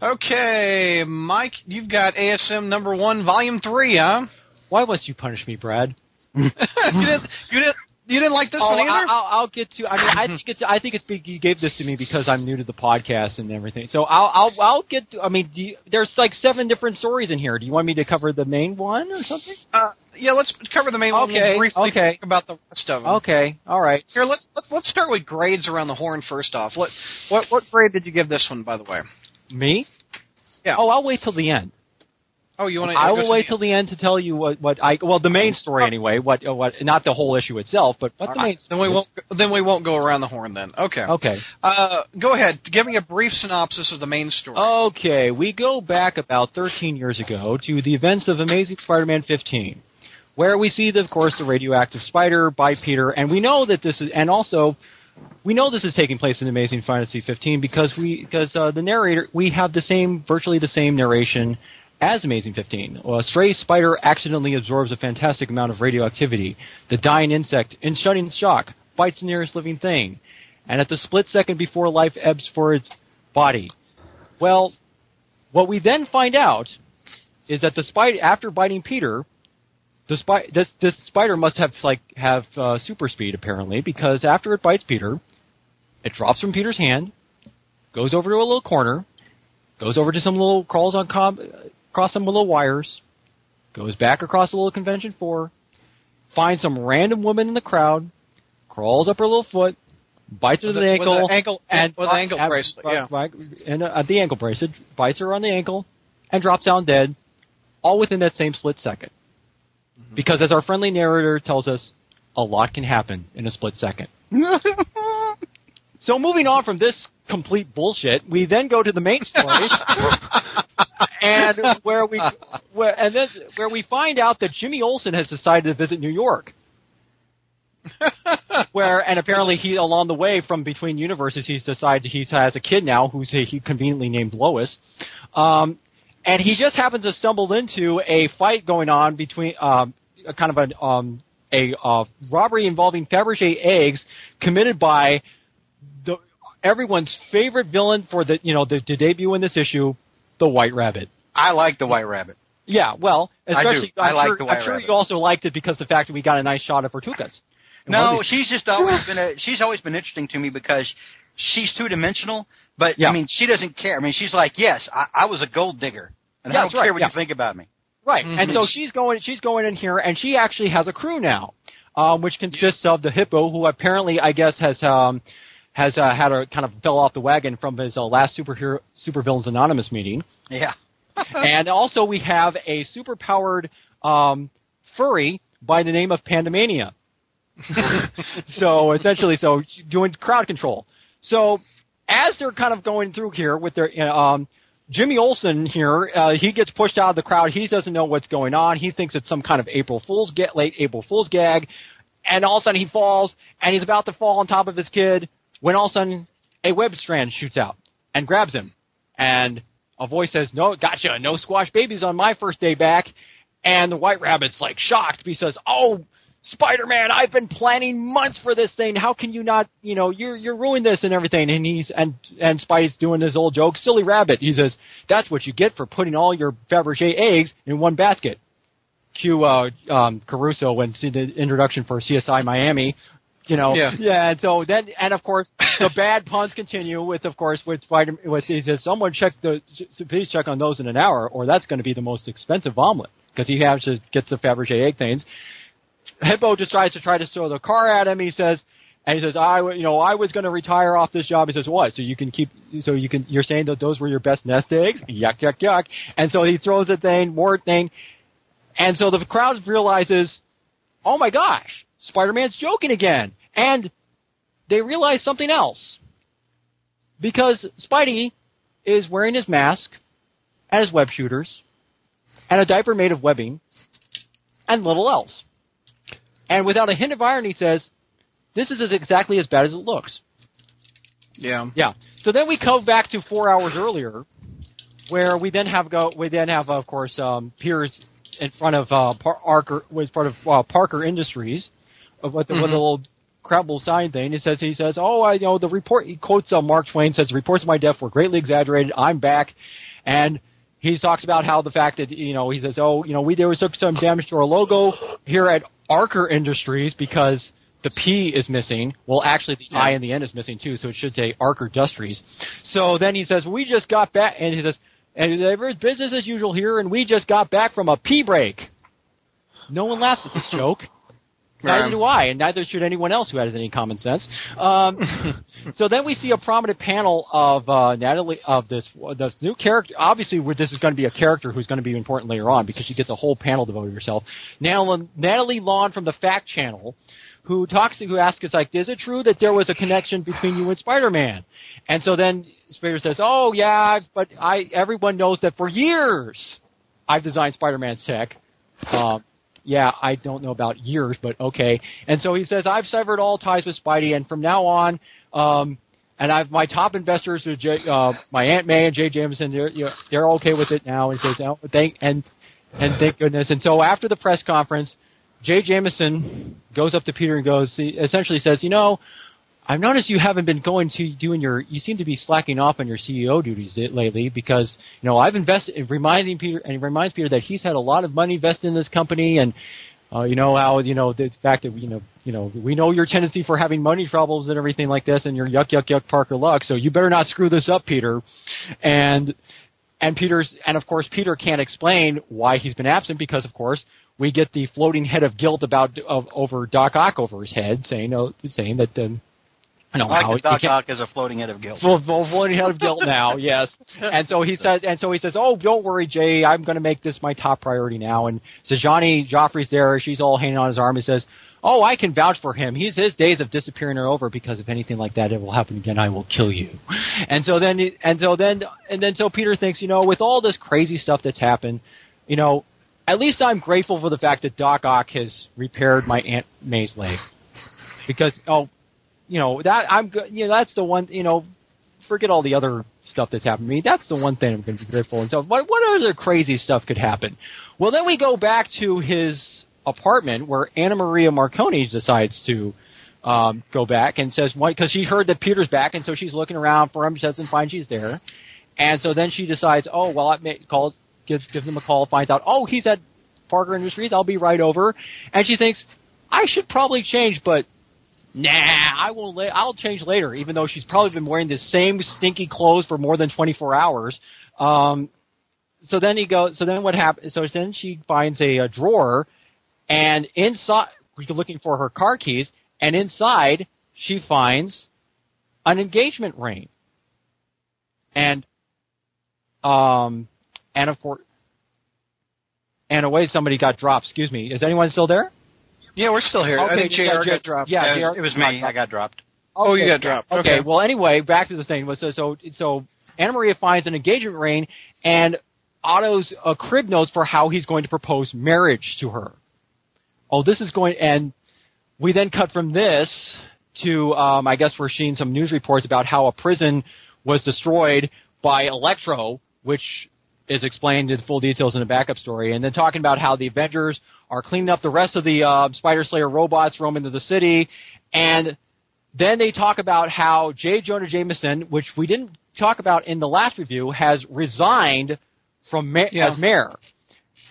Okay, Mike, you've got ASM number one, volume three, huh? Why must you punish me, Brad? you didn't. You didn't. You didn't like this oh, one either. I, I'll, I'll get to. I mean, I think it's. I think it's. big You gave this to me because I'm new to the podcast and everything. So I'll. I'll. I'll get. To, I mean, do you, there's like seven different stories in here. Do you want me to cover the main one or something? Uh, yeah, let's cover the main one. Okay, briefly okay. talk about the rest of them. Okay. All right. Here, let's let's let's start with grades around the horn first off. What what what grade did you give this one, by the way? Me? Yeah. Oh, I'll wait till the end. Oh, you want to? I will wait till the end to tell you what, what I well the main story anyway. What what not the whole issue itself, but what the main. Then we story won't. Then we won't go around the horn. Then okay. Okay. Uh, go ahead. Give me a brief synopsis of the main story. Okay, we go back about 13 years ago to the events of Amazing Spider-Man 15, where we see, the, of course, the radioactive spider bite Peter, and we know that this is, and also, we know this is taking place in Amazing Fantasy 15 because we, because uh, the narrator, we have the same, virtually the same narration as Amazing 15. Well, a stray spider accidentally absorbs a fantastic amount of radioactivity. The dying insect, in stunning shock, bites the nearest living thing, and at the split second before life ebbs for its body. Well, what we then find out is that the spider, after biting Peter, the this this spider must have like have uh, super speed apparently because after it bites Peter, it drops from Peter's hand, goes over to a little corner, goes over to some little crawls on com- across some little wires, goes back across a little convention floor, finds some random woman in the crowd, crawls up her little foot, bites her With the ankle, ankle- and with an ankle and- bracelet, yeah. and uh, at the ankle bracelet, bites her on the ankle, and drops down dead, all within that same split 2nd Mm-hmm. Because as our friendly narrator tells us, a lot can happen in a split second. So moving on from this complete bullshit, we then go to the main story, and where we where and then where we find out that Jimmy Olsen has decided to visit New York. where and apparently he along the way from between universes he's decided he has a kid now who's he, conveniently named Lois, um, and he just happens to stumble into a fight going on between um, a kind of an um, a uh, robbery involving Fabergé eggs committed by the everyone's favorite villain for the you know the, the debut in this issue, the White Rabbit. I like the White Rabbit. Yeah, well, I do. especially I am like sure, the White I'm sure Rabbit. you also liked it because the fact that we got a nice shot of her tukas. in one of No, she's just always been a. She's always been interesting to me because she's two dimensional. But Yeah. I mean, she doesn't care. I mean, she's like, yes, I, I was a gold digger, and Yeah, I don't that's right, care what yeah. you think about me. Right, Mhm. and so she's going. She's going in here, and she actually has a crew now, um, which consists of the hippo, who apparently, I guess, has um, has uh, had a kind of fell off the wagon from his uh, last superhero supervillains anonymous meeting, Yeah. and also we have a superpowered um, furry by the name of Pandamania. so essentially, so doing crowd control. So as they're kind of going through here with their um, Jimmy Olsen here, uh, he gets pushed out of the crowd. He doesn't know what's going on. He thinks it's some kind of April Fool's get late April Fool's gag, and all of a sudden he falls, and he's about to fall on top of his kid when all of a sudden a web strand shoots out and grabs him, and a voice says, "No, gotcha, no squash babies on my first day back." And the White Rabbit's like shocked. Says, "Oh, Spider-Man, I've been planning months for this thing. How can you not, you know, you're you're ruining this and everything." And he's and and Spidey's doing his old joke, "Silly rabbit." He says, "That's what you get for putting all your Fabergé eggs in one basket." Cue uh, um, Caruso when see the introduction for CSI Miami. You know, Yeah. yeah, and so then, and of course, the bad puns continue with, of course, with Spider. With he says, "Someone check the, please check on those in an hour, or that's going to be the most expensive omelet." Because he has to get the Fabergé egg things. Hippo just tries to try to throw the car at him. He says, and he says, "I, you know, I was going to retire off this job." He says, "What? So you can keep? So you can? You're saying that those were your best nest eggs? Yuck, yuck, yuck!" And so he throws the thing, more thing, and so the crowd realizes, "Oh my gosh, Spider-Man's joking again!" And they realize something else because Spidey is wearing his mask and his web shooters and a diaper made of webbing and little else. And without a hint of irony, says, "This is as exactly as bad as it looks." Yeah. Yeah. So then we come back to four hours earlier, where we then have go. We then have, of course, um, Piers in front of uh, Parker was part of uh, Parker Industries, of what the, what the little credible sign thing. He says he says, "Oh, I you know the report." He quotes uh, Mark Twain says, "Reports of my death were greatly exaggerated. I'm back," and he talks about how the fact that you know he says, "Oh, you know we there was some damage to our logo here at Arker Industries because." The P is missing. Well, actually, the I in the end is missing too, so it should say Arker Industries. So then he says, "We just got back," and he says, "And it's business as usual here, and we just got back from a pee break." No one laughs at this joke. Neither do I, and neither should anyone else who has any common sense. Um, so then we see a prominent panel of uh, Natalie of this this new character. Obviously, this is going to be a character who's going to be important later on because she gets a whole panel devoted to herself. Natalie, Natalie Long from the Fact Channel, who talks to who asks us like, "Is it true that there was a connection between you and Spider-Man?" And so then Spider says, "Oh yeah, but I everyone knows that for years I've designed Spider-Man's tech." Um, yeah, I don't know about years, but okay. And so he says, I've severed all ties with Spidey, and from now on, um, and I've my top investors are J, uh, my Aunt May and Jay Jameson. They're you know, they're okay with it now. And says, oh, thank and and thank goodness. And so after the press conference, Jay Jameson goes up to Peter and goes, he essentially says, you know, I've noticed you haven't been going to doing your. You seem to be slacking off on your CEO duties lately because you know I've invested. Reminding Peter and he reminds Peter that he's had a lot of money invested in this company and. Uh, you know how you know the fact that you know you know we know your tendency for having money troubles and everything like this, and your yuck yuck yuck Parker luck. So you better not screw this up, Peter. And and Peter's and of course Peter can't explain why he's been absent because of course we get the floating head of guilt about of, over Doc Ock over his head saying oh, saying that um, I like he that Doc Ock is a floating head of guilt. full floating head of guilt now. Yes, and so he says, and so he says, "Oh, don't worry, Jay. I'm going to make this my top priority now." And so Sajani Jaffrey's there. She's all hanging on his arm. He says, "Oh, I can vouch for him. He's his days of disappearing are over because if anything like that ever will happen again, I will kill you." And so then, and so then, and then, so Peter thinks, you know, with all this crazy stuff that's happened, you know, at least I'm grateful for the fact that Doc Ock has repaired my Aunt May's leg because oh you know that I'm good. You know that's the one. You know, forget all the other stuff that's happened to me. That's the one thing I'm going to be grateful. And so, what what other crazy stuff could happen? Well, then we go back to his apartment where Anna Maria Marconi decides to um, go back and says why because she heard that Peter's back, and so she's looking around for him. She doesn't find she's there, and so then she decides, oh well, I may calls gives gives him a call, finds out, oh he's at Parker Industries. I'll be right over, and she thinks I should probably change, but nah, I won't. La- I'll change later. Even though she's probably been wearing the same stinky clothes for more than 24 hours. Um, so then he goes. So then what happens? So then she finds a, a drawer, and inside, looking for her car keys, and inside she finds an engagement ring. And, um, and of course, and away somebody got dropped. Excuse me. Is anyone still there? Yeah, we're still here. I Okay, think yeah, JR yeah, got dropped. yeah, Yeah, JR it was me. I got dropped. Oh, you got dropped. Okay. Okay. Well, anyway, back to the thing. So, so, so Anna Maria finds an engagement ring, and Otto's a crib notes for how he's going to propose marriage to her. Oh, this is going, and we then cut from this to, um, I guess we're seeing some news reports about how a prison was destroyed by Electro, which is explained in full details in the backup story, and then talking about how the Avengers are cleaning up the rest of the uh, Spider Slayer robots roaming into the city, and then they talk about how J. Jonah Jameson, which we didn't talk about in the last review, has resigned from ma- Yeah. as mayor.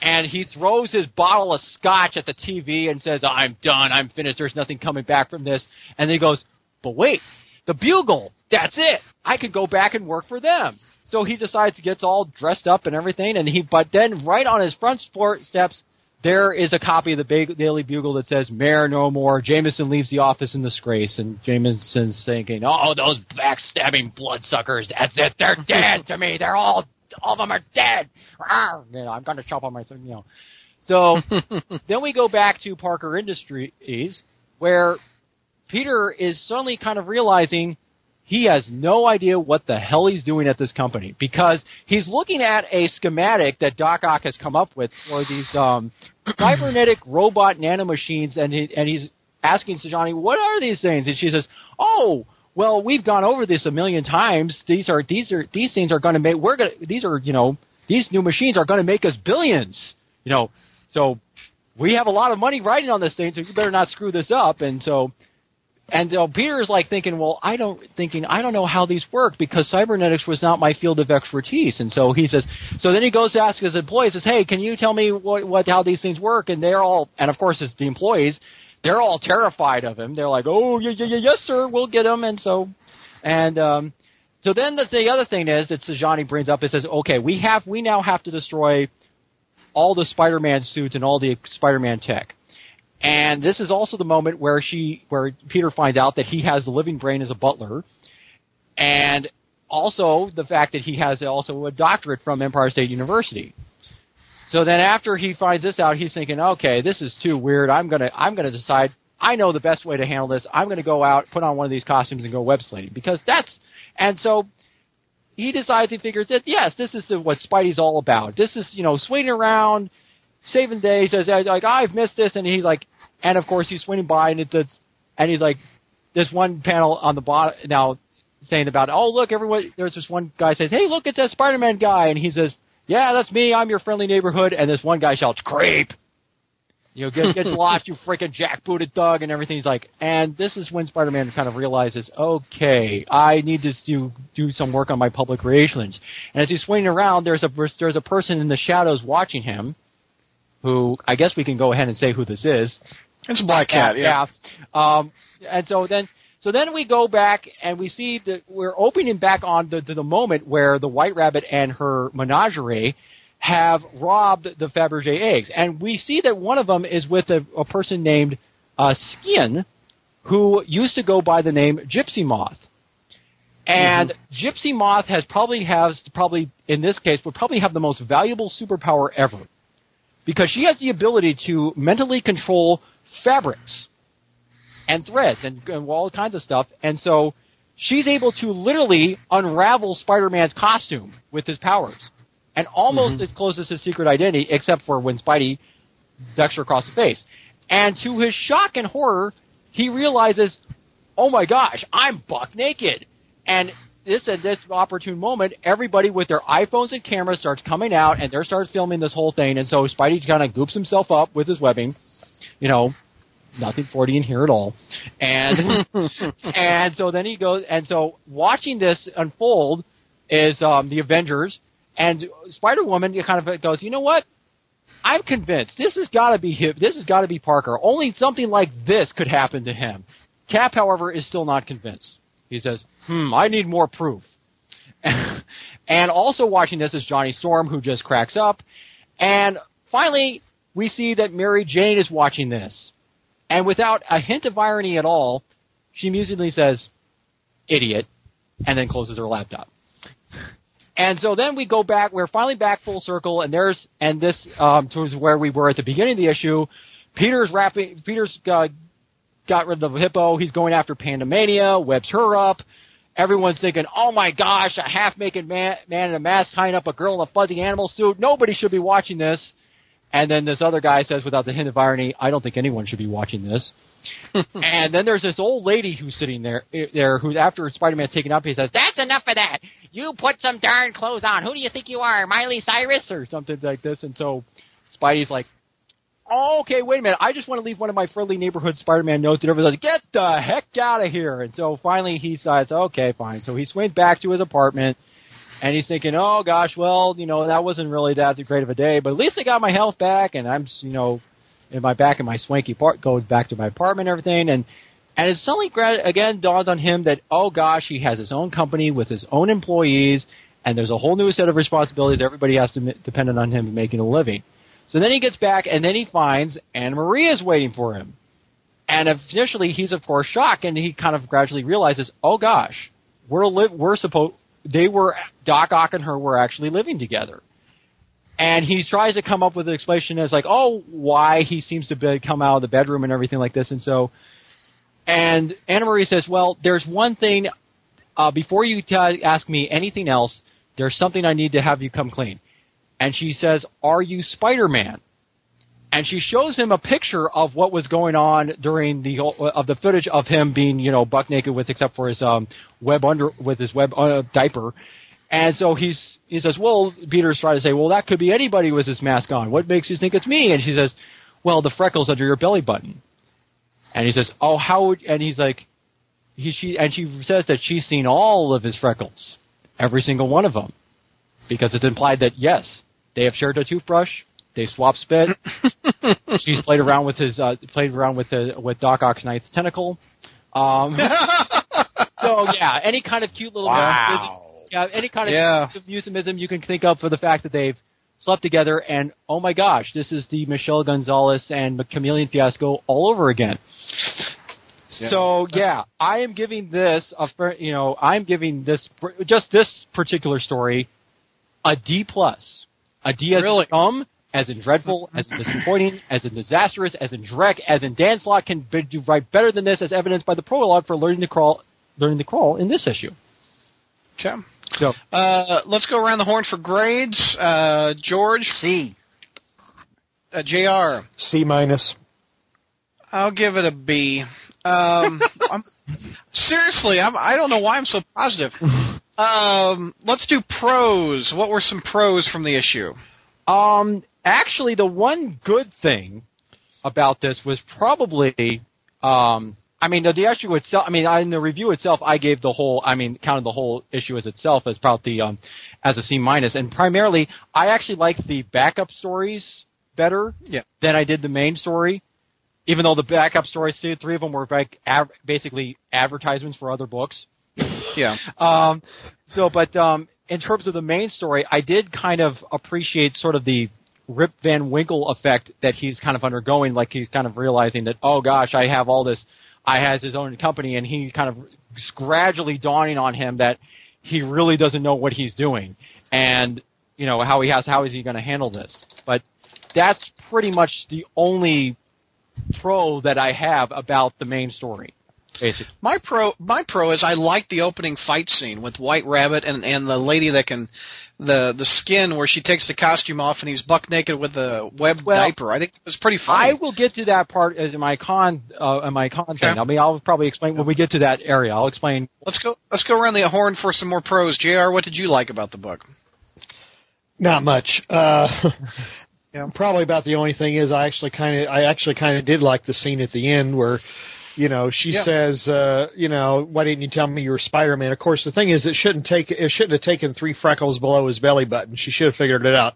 And he throws his bottle of scotch at the TV and says, I'm done, I'm finished, there's nothing coming back from this. And then he goes, but wait, the Bugle, that's it, I can go back and work for them. So he decides to get all dressed up and everything, and he, but then right on his front sport steps, there is a copy of the Ba- Daily Bugle that says, Mayor no more, Jameson leaves the office in disgrace, and Jameson's thinking, oh, those backstabbing bloodsuckers, that's it, they're dead to me, they're all, all of them are dead, Rawr. you know, I'm gonna chop on my, you know. So, then we go back to Parker Industries, where Peter is suddenly kind of realizing he has no idea what the hell he's doing at this company because he's looking at a schematic that Doc Ock has come up with for these um, cybernetic robot nanomachines, and he, and he's asking Sajani, "What are these things?" And she says, "Oh." Well, we've gone over this a million times. These are these are these things are going to make we're going to these are you know these new machines are going to make us billions. You know, so we have a lot of money riding on this thing, so you better not screw this up. And so and Peter is like thinking, well, I don't thinking I don't know how these work because cybernetics was not my field of expertise. And so he says, so then he goes to ask his employees, says, hey, can you tell me what, what how these things work? And they're all, and of course it's the employees, they're all terrified of him. They're like, oh yeah yeah yeah yes sir, we'll get him. And so, and um, so then the, the other thing is that Sajani brings up, it says, okay, we have we now have to destroy all the Spider-Man suits and all the Spider-Man tech. And this is also the moment where she, where Peter finds out that he has the living brain as a butler, and also the fact that he has also a doctorate from Empire State University. So then after he finds this out, he's thinking, okay, this is too weird. I'm gonna, I'm gonna decide. I know the best way to handle this. I'm gonna go out, put on one of these costumes, and go web slating because that's. And so he decides he figures that yes, this is what Spidey's all about. This is you know swinging around, saving days. Like I've missed this, and he's like, and of course he's swinging by, and it's, it's and he's like, this one panel on the bottom now saying about, oh look, everyone. There's this one guy says, hey look, it's that Spider-Man guy, and he says, yeah, that's me. I'm your friendly neighborhood, and this one guy shouts, creep. You know, get, get lost, you freaking jackbooted thug, and everything. He's like, and this is when Spider-Man kind of realizes, okay, I need to do do some work on my public relations. And as he's swinging around, there's a there's a person in the shadows watching him, who I guess we can go ahead and say who this is. It's a black cat, yeah. yeah. Um, and so then, so then we go back and we see that we're opening back on the, the, the moment where the White Rabbit and her menagerie have robbed the Fabergé eggs, and we see that one of them is with a, a person named uh, Skein, who used to go by the name Gypsy Moth. And Gypsy Moth has probably has probably in this case would probably have the most valuable superpower ever, because she has the ability to mentally control fabrics and threads and, and all kinds of stuff, and so she's able to literally unravel Spider-Man's costume with his powers, and almost Mm-hmm. discloses his secret identity, except for when Spidey ducks her across the face. And to his shock and horror, he realizes, "Oh my gosh, I'm buck naked!" And this at this opportune moment, everybody with their iPhones and cameras starts coming out, and they starts filming this whole thing. And so Spidey kind of goops himself up with his webbing, you know, nothing 40 in here at all. And and so then he goes, and so watching this unfold is um, the Avengers, and Spider Woman kind of goes, you know what? I'm convinced this has got to be him. This has got to be Parker. Only something like this could happen to him. Cap, however, is still not convinced. He says, "Hmm, I need more proof." and also watching this is Johnny Storm, who just cracks up. And finally, we see that Mary Jane is watching this. And without a hint of irony at all, she musically says, idiot, and then closes her laptop. And so then we go back, we're finally back full circle, and there's, and this, um, was where we were at the beginning of the issue. Peter's wrapping, Peter's, uh, got rid of the hippo, he's going after Pandamania, webs her up. Everyone's thinking, oh my gosh, a half-naked man, man in a mask tying up a girl in a fuzzy animal suit. Nobody should be watching this. And then this other guy says, without the hint of irony, I don't think anyone should be watching this. and then there's this old lady who's sitting there, eh, there who after Spider-Man's taken up, he says, "That's enough of that. You put some darn clothes on. Who do you think you are, Miley Cyrus or something like this?" And so Spidey's like, oh, "Okay, wait a minute. I just want to leave one of my friendly neighborhood Spider-Man notes." And everybody's like, "Get the heck out of here!" And so finally he says, "Okay, fine." So he swings back to his apartment. And he's thinking, oh gosh, well, you know, that wasn't really that great of a day, but at least I got my health back, and I'm, you know, in my back in my swanky part goes back to my apartment and everything and and it suddenly again dawns on him that oh gosh he has his own company with his own employees and there's a whole new set of responsibilities everybody has to m- dependent on him making a living. So then he gets back and then he finds Anna Maria is waiting for him. And initially he's of course shocked and he kind of gradually realizes oh gosh we're li- we're supposed they were Doc Ock and her were actually living together and he tries to come up with an explanation as like, oh, why he seems to be, come out of the bedroom and everything like this. And so, and Anna Marie says, well, there's one thing, uh, before you t- ask me anything else, there's something I need to have you come clean. And she says, are you Spider-Man? And she shows him a picture of what was going on during the of the footage of him being, you know, buck naked with except for his um, web under with his web uh, diaper. And so he's he says, well, Peter's trying to say, well, that could be anybody with his mask on. What makes you think it's me? And she says, well, the freckles under your belly button. And he says, oh, how would? And he's like, he she and she says that she's seen all of his freckles, every single one of them, because it's implied that yes, they have shared a toothbrush, they swap spit. she's played around with his uh, played around with the with Doc Ock's ninth tentacle. Um, so yeah, any kind of cute little Wow. yeah, any kind of Yeah. euphemism you can think of for the fact that they've slept together, and oh my gosh, this is the Michele Gonzales and Chameleon fiasco all over again. So yeah, I am giving this a you know I'm giving this just this particular story a D plus, a D as Really? in dumb, as in dreadful, as in disappointing, as in disastrous, as in Drek, as in Dan Slott can be- do write better than this, as evidenced by the prologue for learning to crawl, learning to crawl in this issue. Okay. So Uh, let's go around the horn for grades. Uh, George, C. uh, Jr. C minus. I'll give it a B. Um, I'm, seriously, I'm, I don't know why I'm so positive. Um, let's do pros. What were some pros from the issue? Um, actually, the one good thing about this was probably, um, I mean, the, the issue itself. I mean, in the review itself, I gave the whole. I mean, counted the whole issue as itself as probably um, as a C minus, and primarily, I actually liked the backup stories better Yeah. than I did the main story. Even though the backup stories, two, three of them were like av- basically advertisements for other books. Yeah. Um, so, but um, in terms of the main story, I did kind of appreciate sort of the Rip Van Winkle effect that he's kind of undergoing. Like he's kind of realizing that, oh gosh, I have all this. I has his own company, and he kind of gradually dawning on him that he really doesn't know what he's doing, and you know how he has how is he going to handle this. But that's pretty much the only pro that I have about the main story, basically. My pro, my pro is I like the opening fight scene with White Rabbit and and the lady that can, the the skin where she takes the costume off and he's buck naked with the web Well, diaper. I think it was pretty funny. I will get to that part as my con, uh, in my con thing. I mean, I'll probably explain when we get to that area. I'll explain. let's go let's go around the horn for some more pros. Jr. What did you like about the book? Not much. Uh, Yeah. Probably about the only thing is I actually kind of I actually kind of did like the scene at the end where, you know, she Yeah. says, uh, you know, why didn't you tell me you were Spider Man? Of course, the thing is, it shouldn't take it shouldn't have taken three freckles below his belly button. She should have figured it out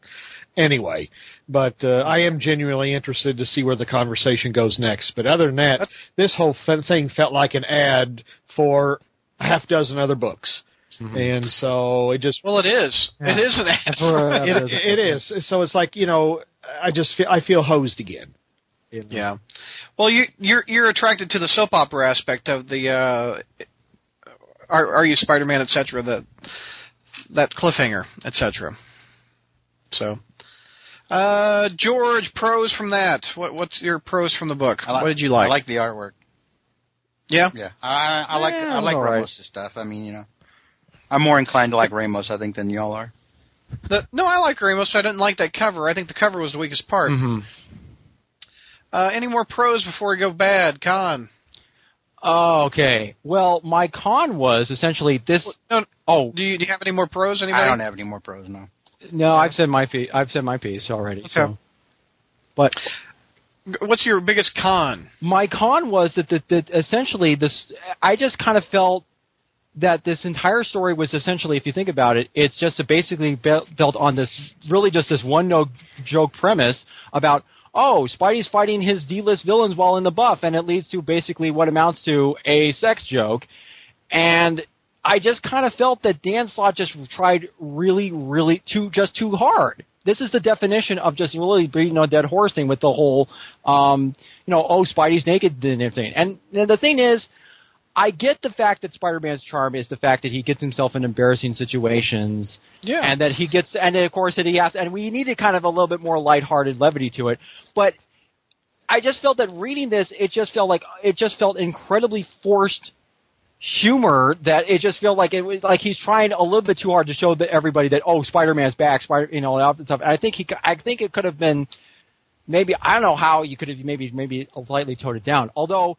anyway. But uh, I am genuinely interested to see where the conversation goes next. But other than that, this whole f- thing felt like an ad for a half dozen other books. And so it just Well, it is. It is an ad. For, uh, it, it is. So it's like you know, I just feel I feel hosed again. Yeah. Well, you you're you're attracted to the soap opera aspect of the uh are are you Spider-Man etc. the that cliffhanger etc. So uh George pros from that. What what's your pros from the book? Like, what did you like? I like the artwork. Yeah. Yeah, I, I like Yeah, I like all right. Ramos' stuff. I mean, you know, I'm more inclined to like Ramos, I think, than y'all are. The, no, I like Ramos. I didn't like that cover. I think the cover was the weakest part. Mm-hmm. Uh any more pros before we go bad? Con. Oh, Okay. Well, my con was essentially this. No, Oh do you do you have any more pros anybody? I don't have any more pros now. no, I've said my piece. I've said my piece already. Okay. So. But What's your biggest con? my con was that, that, that essentially this. I just kind of felt that this entire story was essentially, if you think about it, it's just a basically built built on this really just this one no joke premise about oh Spidey's fighting his D-list villains while in the buff, and it leads to basically what amounts to a sex joke, and I just kind of felt that Dan Slott just tried really, really too just too hard. This is the definition of just really beating a dead horse thing with the whole, um, you know, oh Spidey's naked and everything. And the thing is, I get the fact that Spider-Man's charm is the fact that he gets himself in embarrassing situations, Yeah. and that he gets, and of course that he has, and we needed kind of a little bit more lighthearted levity to it. But I just felt that reading this, it just felt like it just felt incredibly forced humor that it just felt like it was like he's trying a little bit too hard to show that everybody that oh Spider-Man's back, Spider, you know, and all that stuff. And I think he, I think it could have been maybe I don't know how you could have maybe maybe slightly toned it down. Although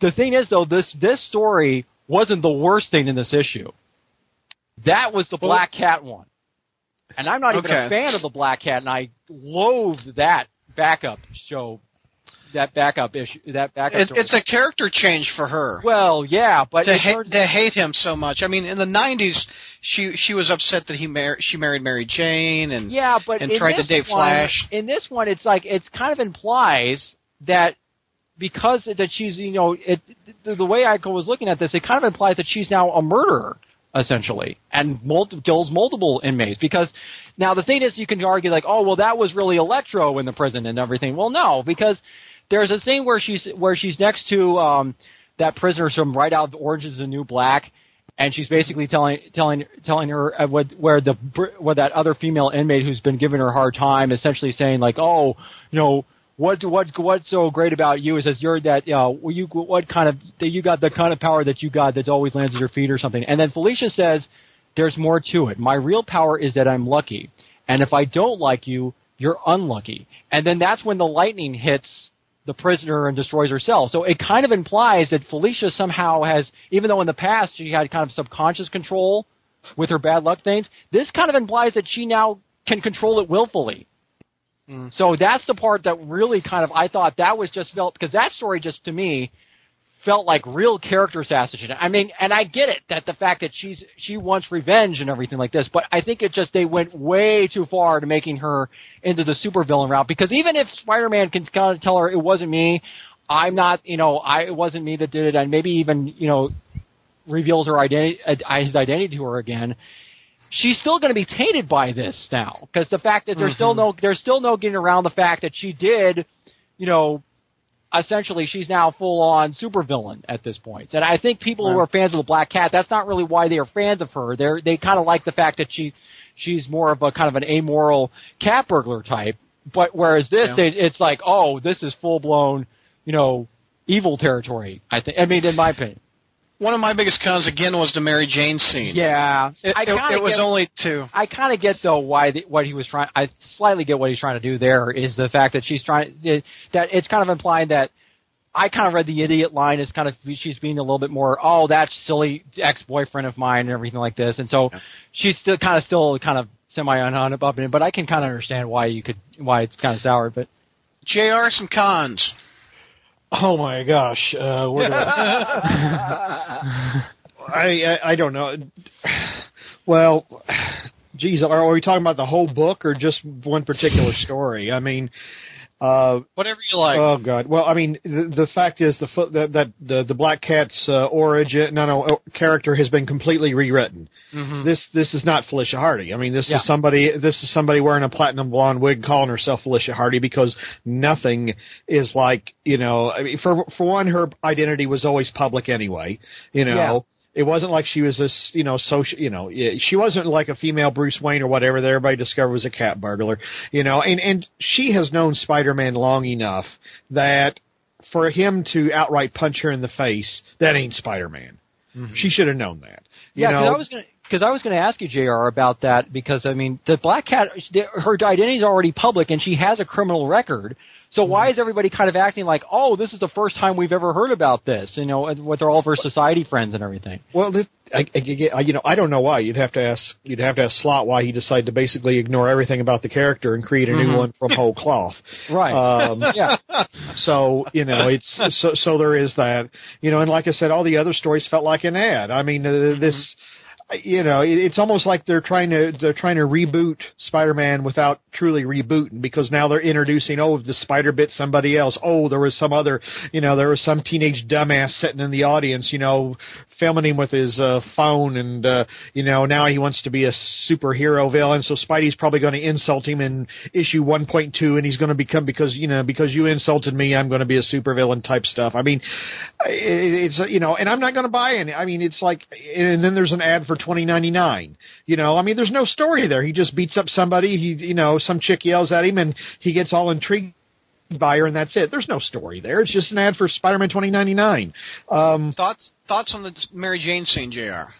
the thing is though, this this story wasn't the worst thing in this issue. That was the Black Cat one, and I'm not even a fan of the Black Cat, and I loathed that backup show. That backup issue, that backup. It, it's a character change for her. well, yeah, but to, hate, to hate him so much. I mean, in the '90s, she she was upset that he mar- she married Mary Jane, and Yeah, but and tried to date one, Flash. In this one, it's like it's kind of implies that because that she's you know it the, the way I was looking at this, it kind of implies that she's now a murderer essentially, and multi- kills multiple inmates. Because now the thing is, you can argue like, oh, well, that was really Electro in the prison and everything. Well, no, because there's a scene where she's where she's next to um, that prisoner from right out of Orange Is the New Black, and she's basically telling telling telling her uh, what where the where that other female inmate who's been giving her a hard time, essentially saying like, oh, you know. What what what's so great about you is that you're that uh, you know you what kind of that you got the kind of power that you got that always lands at your feet or something and then Felicia says there's more to it my real power is that I'm lucky and if I don't like you you're unlucky and then that's when the lightning hits the prisoner and destroys herself. So it kind of implies that Felicia somehow has, even though in the past she had kind of subconscious control with her bad luck things, this kind of implies that she now can control it willfully. So that's the part that really kind of I thought that was just felt because that story just to me felt like real character assassination. I mean, and I get it that the fact that she's she wants revenge and everything like this, but I think it just they went way too far to making her into the supervillain route because even if Spider-Man can kind of tell her it wasn't me, I'm not, you know, I it wasn't me that did it, and maybe even you know reveals her identity, uh, his identity to her again. She's still going to be tainted by this now because the fact that there's still no mm-hmm. there's still no getting around the fact that she did, you know, essentially she's now full on supervillain at this point. And I think people who are fans of the Black Cat, that's not really why they are fans of her. They're they kind of like the fact that she she's more of a kind of an amoral cat burglar type. But whereas this, Yeah. they, it's like, oh, this is full blown, you know, evil territory. I think. I mean, in my opinion. One of my biggest cons again was the Mary Jane scene. Yeah, It, I it- it was get- only two. I kind of get though why the, what he was trying. I slightly get what he's trying to do there is the fact that she's trying that it's kind of implying that I kind of read the idiot line as kind of she's being a little bit more oh that silly ex boyfriend of mine and everything like this, and so she's still kind of still kind of semi on above it. But I can kind of understand why you could why it's kind of sour. But Jr. Some cons. Oh my gosh, uh, where do I, I, I I don't know. Well, geez, are, are we talking about the whole book or just one particular story? I mean, uh, Whatever you like. oh god. Well, I mean, the, the fact is the fo- that, that the the Black Cat's uh, origin, no, no, uh, character has been completely rewritten. This this is not Felicia Hardy. I mean, this Yeah. is somebody this is somebody wearing a platinum blonde wig calling herself Felicia Hardy because nothing is like you know. I mean, for for one, her identity was always public anyway. You know. Yeah. It wasn't like she was this, you know, social, you know, she wasn't like a female Bruce Wayne or whatever that everybody discovered was a cat burglar, you know, and, and she has known Spider-Man long enough that for him to outright punch her in the face, that ain't Spider-Man. Mm-hmm. She should have known that. You yeah, know, I was gonna because I was going to ask you, Jr. about that because I mean the Black Cat, her identity is already public and she has a criminal record. So why is everybody kind of acting like, oh, this is the first time we've ever heard about this? You know, with all of her society friends and everything. Well, this, I, I, you know, I don't know why. You'd have to ask. You'd have to ask Slott why he decided to basically ignore everything about the character and create a new one from whole cloth. Right. Um, yeah. so you know, it's so so there is that. You know, and like I said, all the other stories felt like an ad. I mean, uh, this. You know, it, it's almost like they're trying to they're trying to reboot Spider-Man without truly rebooting because now they're introducing oh the Spider bit somebody else. Oh there was some other you know there was some teenage dumbass sitting in the audience you know filming him with his uh, phone and uh, you know now he wants to be a superhero villain. So Spidey's probably going to insult him in issue 1.2 and he's going to become because you know because you insulted me I'm going to be a supervillain type stuff. I mean it's you know and I'm not going to buy any I mean it's like and then there's an ad for 2099 you know? I mean there's no story there. He just beats up somebody he you know some chick yells at him and he gets all intrigued by her and that's it there's no story there it's just an ad for Spider-Man 2099 um Thoughts thoughts on the Mary Jane scene, Jr.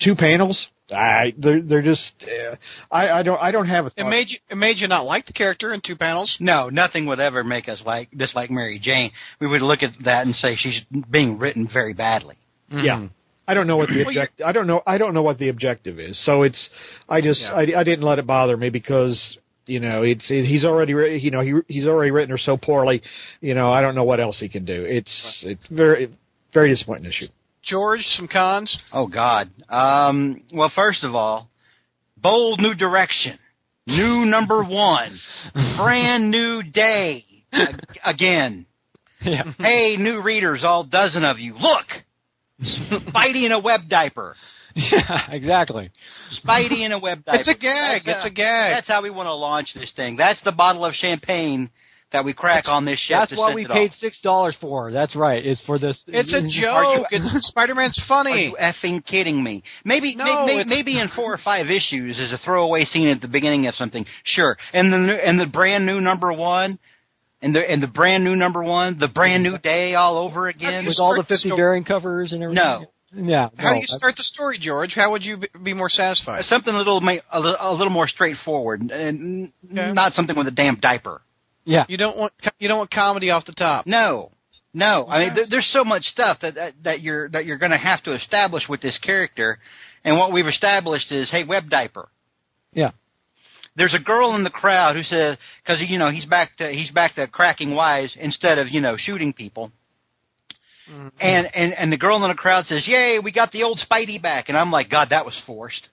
two panels I they're they're just uh, I I don't I don't have a It thought. made you it made you not like the character in two panels. No, nothing would ever make us like dislike Mary Jane. We would look at that and say she's being written very badly. Yeah. I don't know what the Well, you- object. I don't know. I don't know what the objective is. So it's. I just. Yeah. I, I didn't let it bother me because you know it's. It, he's already. wri- You know he he's already written her so poorly. You know I don't know what else he can do. It's it's very very disappointing issue. George, some cons. Oh God. Um, well, first of all, bold new direction, new number one, brand new day. Again, Yeah. hey, new readers, all dozen of you, look, Spidey in a web diaper. Yeah, exactly. Spidey in a web diaper. It's a gag. That's It's a uh, gag. That's how we want to launch this thing. That's the bottle of champagne that we crack on this ship. That's what we paid off. six dollars for. That's right. Is for this. It's a Are joke. you- It's Spider-Man's Are funny. you effing kidding me? Maybe, No, may, may, maybe in four or five issues as a throwaway scene at the beginning of something. Sure, and the and the brand new number one, and the and the brand new number one, the brand new day all over again. with all the fifty sto- variant covers and everything. No. Yeah. How no, do you start the story, George? How would you be- be more satisfied? Uh, something a little ma- a little, a little more straightforward, and Okay. not something with a damn diaper. Yeah. You don't want you don't want comedy off the top. No, no. I mean, there's so much stuff that that, that you're that you're going to have to establish with this character, and what we've established is, hey, web diaper. Yeah. There's a girl in the crowd who says, because you know he's back to he's back to cracking wise instead of you know shooting people. Mm-hmm. And and and the girl in the crowd says, "Yay, we got the old Spidey back!" And I'm like, "God, that was forced."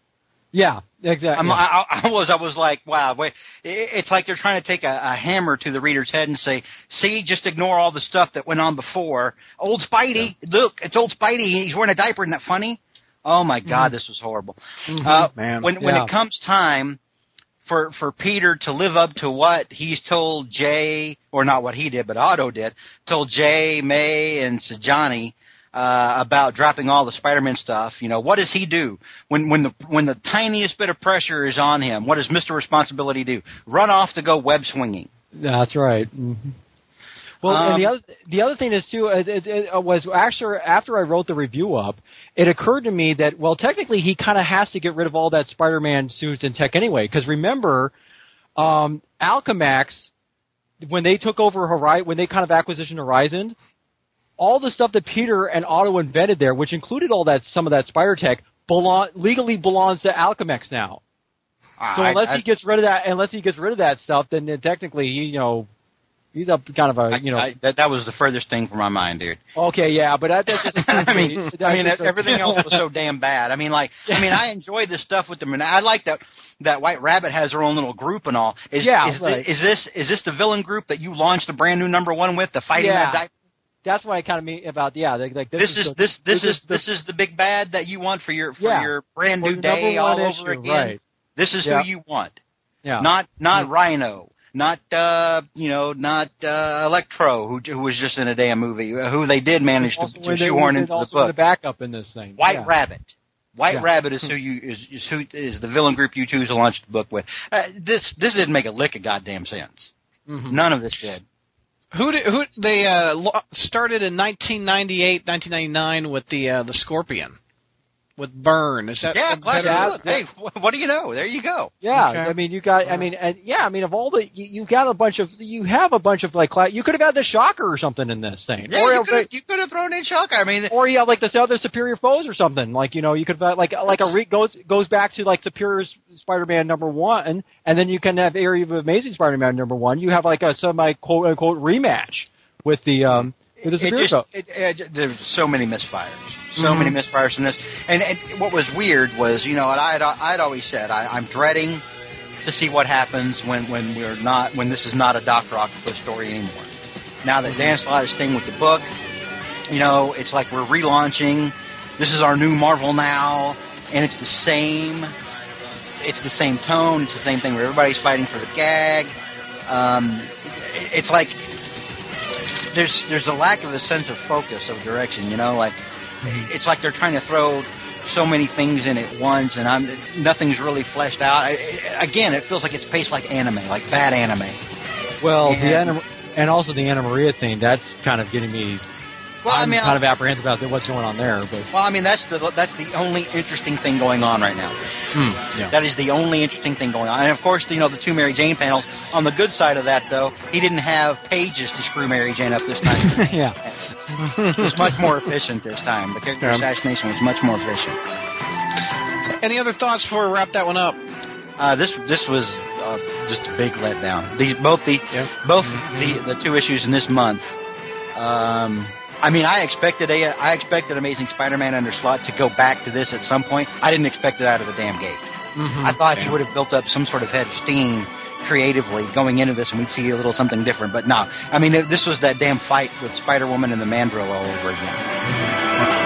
Yeah. Exactly. I'm, I, I I was I was like, "Wow, wait!" It, it's like they're trying to take a, a hammer to the reader's head and say, "See, just ignore all the stuff that went on before." Old Spidey, look, it's old Spidey. He's wearing a diaper. Isn't that funny? Oh my God, this was horrible. Uh, Man, when when it comes time for for Peter to live up to what he's told Jay, or not what he did, but Otto did, told Jay, May, and Sajani uh, about dropping all the Spider-Man stuff. You know, what does he do when when the when the tiniest bit of pressure is on him? What does Mister Responsibility do? Run off to go web swinging. That's right. hmm Well, Um, and the other the other thing is too it, it, it was actually after I wrote the review up, it occurred to me that well, technically he kind of has to get rid of all that Spider-Man suits and tech anyway. Because remember, um, Alchemax when they took over Horizon, when they kind of acquisition Horizon, all the stuff that Peter and Otto invented there, which included all that some of that Spider tech, belong legally belongs to Alchemax now. So unless I- he gets rid of that, unless he gets rid of that stuff, then, then technically, he, you know, he's up kind of a, I- you know. I- that that was the furthest thing from my mind, dude. okay, yeah, but that, that's just. I mean, I mean, a- everything else was so damn bad. I mean, like, I mean, I enjoyed this stuff with them, and I like that that White Rabbit has her own little group and all. Is, Yeah, is, right. this, is this is this the villain group that you launched a brand new number one with, the fighting Yeah. that diaper? That's what I kind of mean about. Yeah, like, like this, This is the- this this is the- this is the big bad that you want for your for Yeah. your brand new the number day all one over issue, again. Right. This is Yeah. who you want, Yeah. not not Mm. Rhino, not uh you know not uh Electro, who who was just in a damn movie, uh, who they did manage to, also to when shoehorn when into the also book. in the backup in this thing. White yeah. Rabbit. White Yeah. Rabbit is who you is, is who is the villain group you choose to launch the book with. Uh, this this didn't make a lick of goddamn sense. Mhm. None of this did. Who did, who they uh, lo- started in 1998, 1999 with the uh, the Scorpion with Byrne. Is that Yeah, a classic. Hey, what do you know? There you go. Yeah, Okay. I mean, you got. I mean, and yeah, I mean, of all the, you, you got a bunch of, you have a bunch of like, you could have had the Shocker or something in this thing, Yeah, or you could you could have thrown in Shocker. I mean, or you have like the other Superior Foes or something. Like you know, you could have like like a re- goes goes back to like Superior Spider-Man number one, and then you can have Area of Amazing Spider-Man number one. You have like a semi quote unquote rematch with the um with the it Superior just, Foes. it, it, there's so many misfires. So Mhm. many misfires in this. And, and what was weird was, you know, and I had, I'd always said I, I'm dreading to see what happens when, when we're not when this is not a Doctor Octopus story anymore. Now that Dan Slott is staying with the book, you know, it's like we're relaunching. This is our new Marvel now, and it's the same. It's the same tone. It's the same thing where everybody's fighting for the gag. Um, it's like there's there's a lack of a sense of focus of direction. You know, like Mm-hmm. it's like they're trying to throw so many things in at once, and I'm nothing's really fleshed out. I, again, it feels like it's paced like anime, like bad anime. Well, the and- Anna, and also the Anna Maria thing. That's kind of getting me. Well, I I'm mean, kind of apprehensive about what's going on there, but well, I mean that's the that's the only interesting thing going on right now. yeah. That is the only interesting thing going on. And of course, you know, the two Mary Jane panels. On the good side of that, though, he didn't have pages to screw Mary Jane up this time. yeah. it was much more efficient this time. The character Yeah. assassination was much more efficient. Any other thoughts before we wrap that one up? Uh, this this was uh, just a big letdown. These both the Yeah. both the the two issues in this month. Um, I mean, I expected a I expected Amazing Spider-Man under Slott to go back to this at some point. I didn't expect it out of the damn gate. Mm-hmm. I thought he would have built up some sort of head of steam creatively going into this, and we'd see a little something different. But no, I mean, this was that damn fight with Spider Woman and the Mandrill all over again.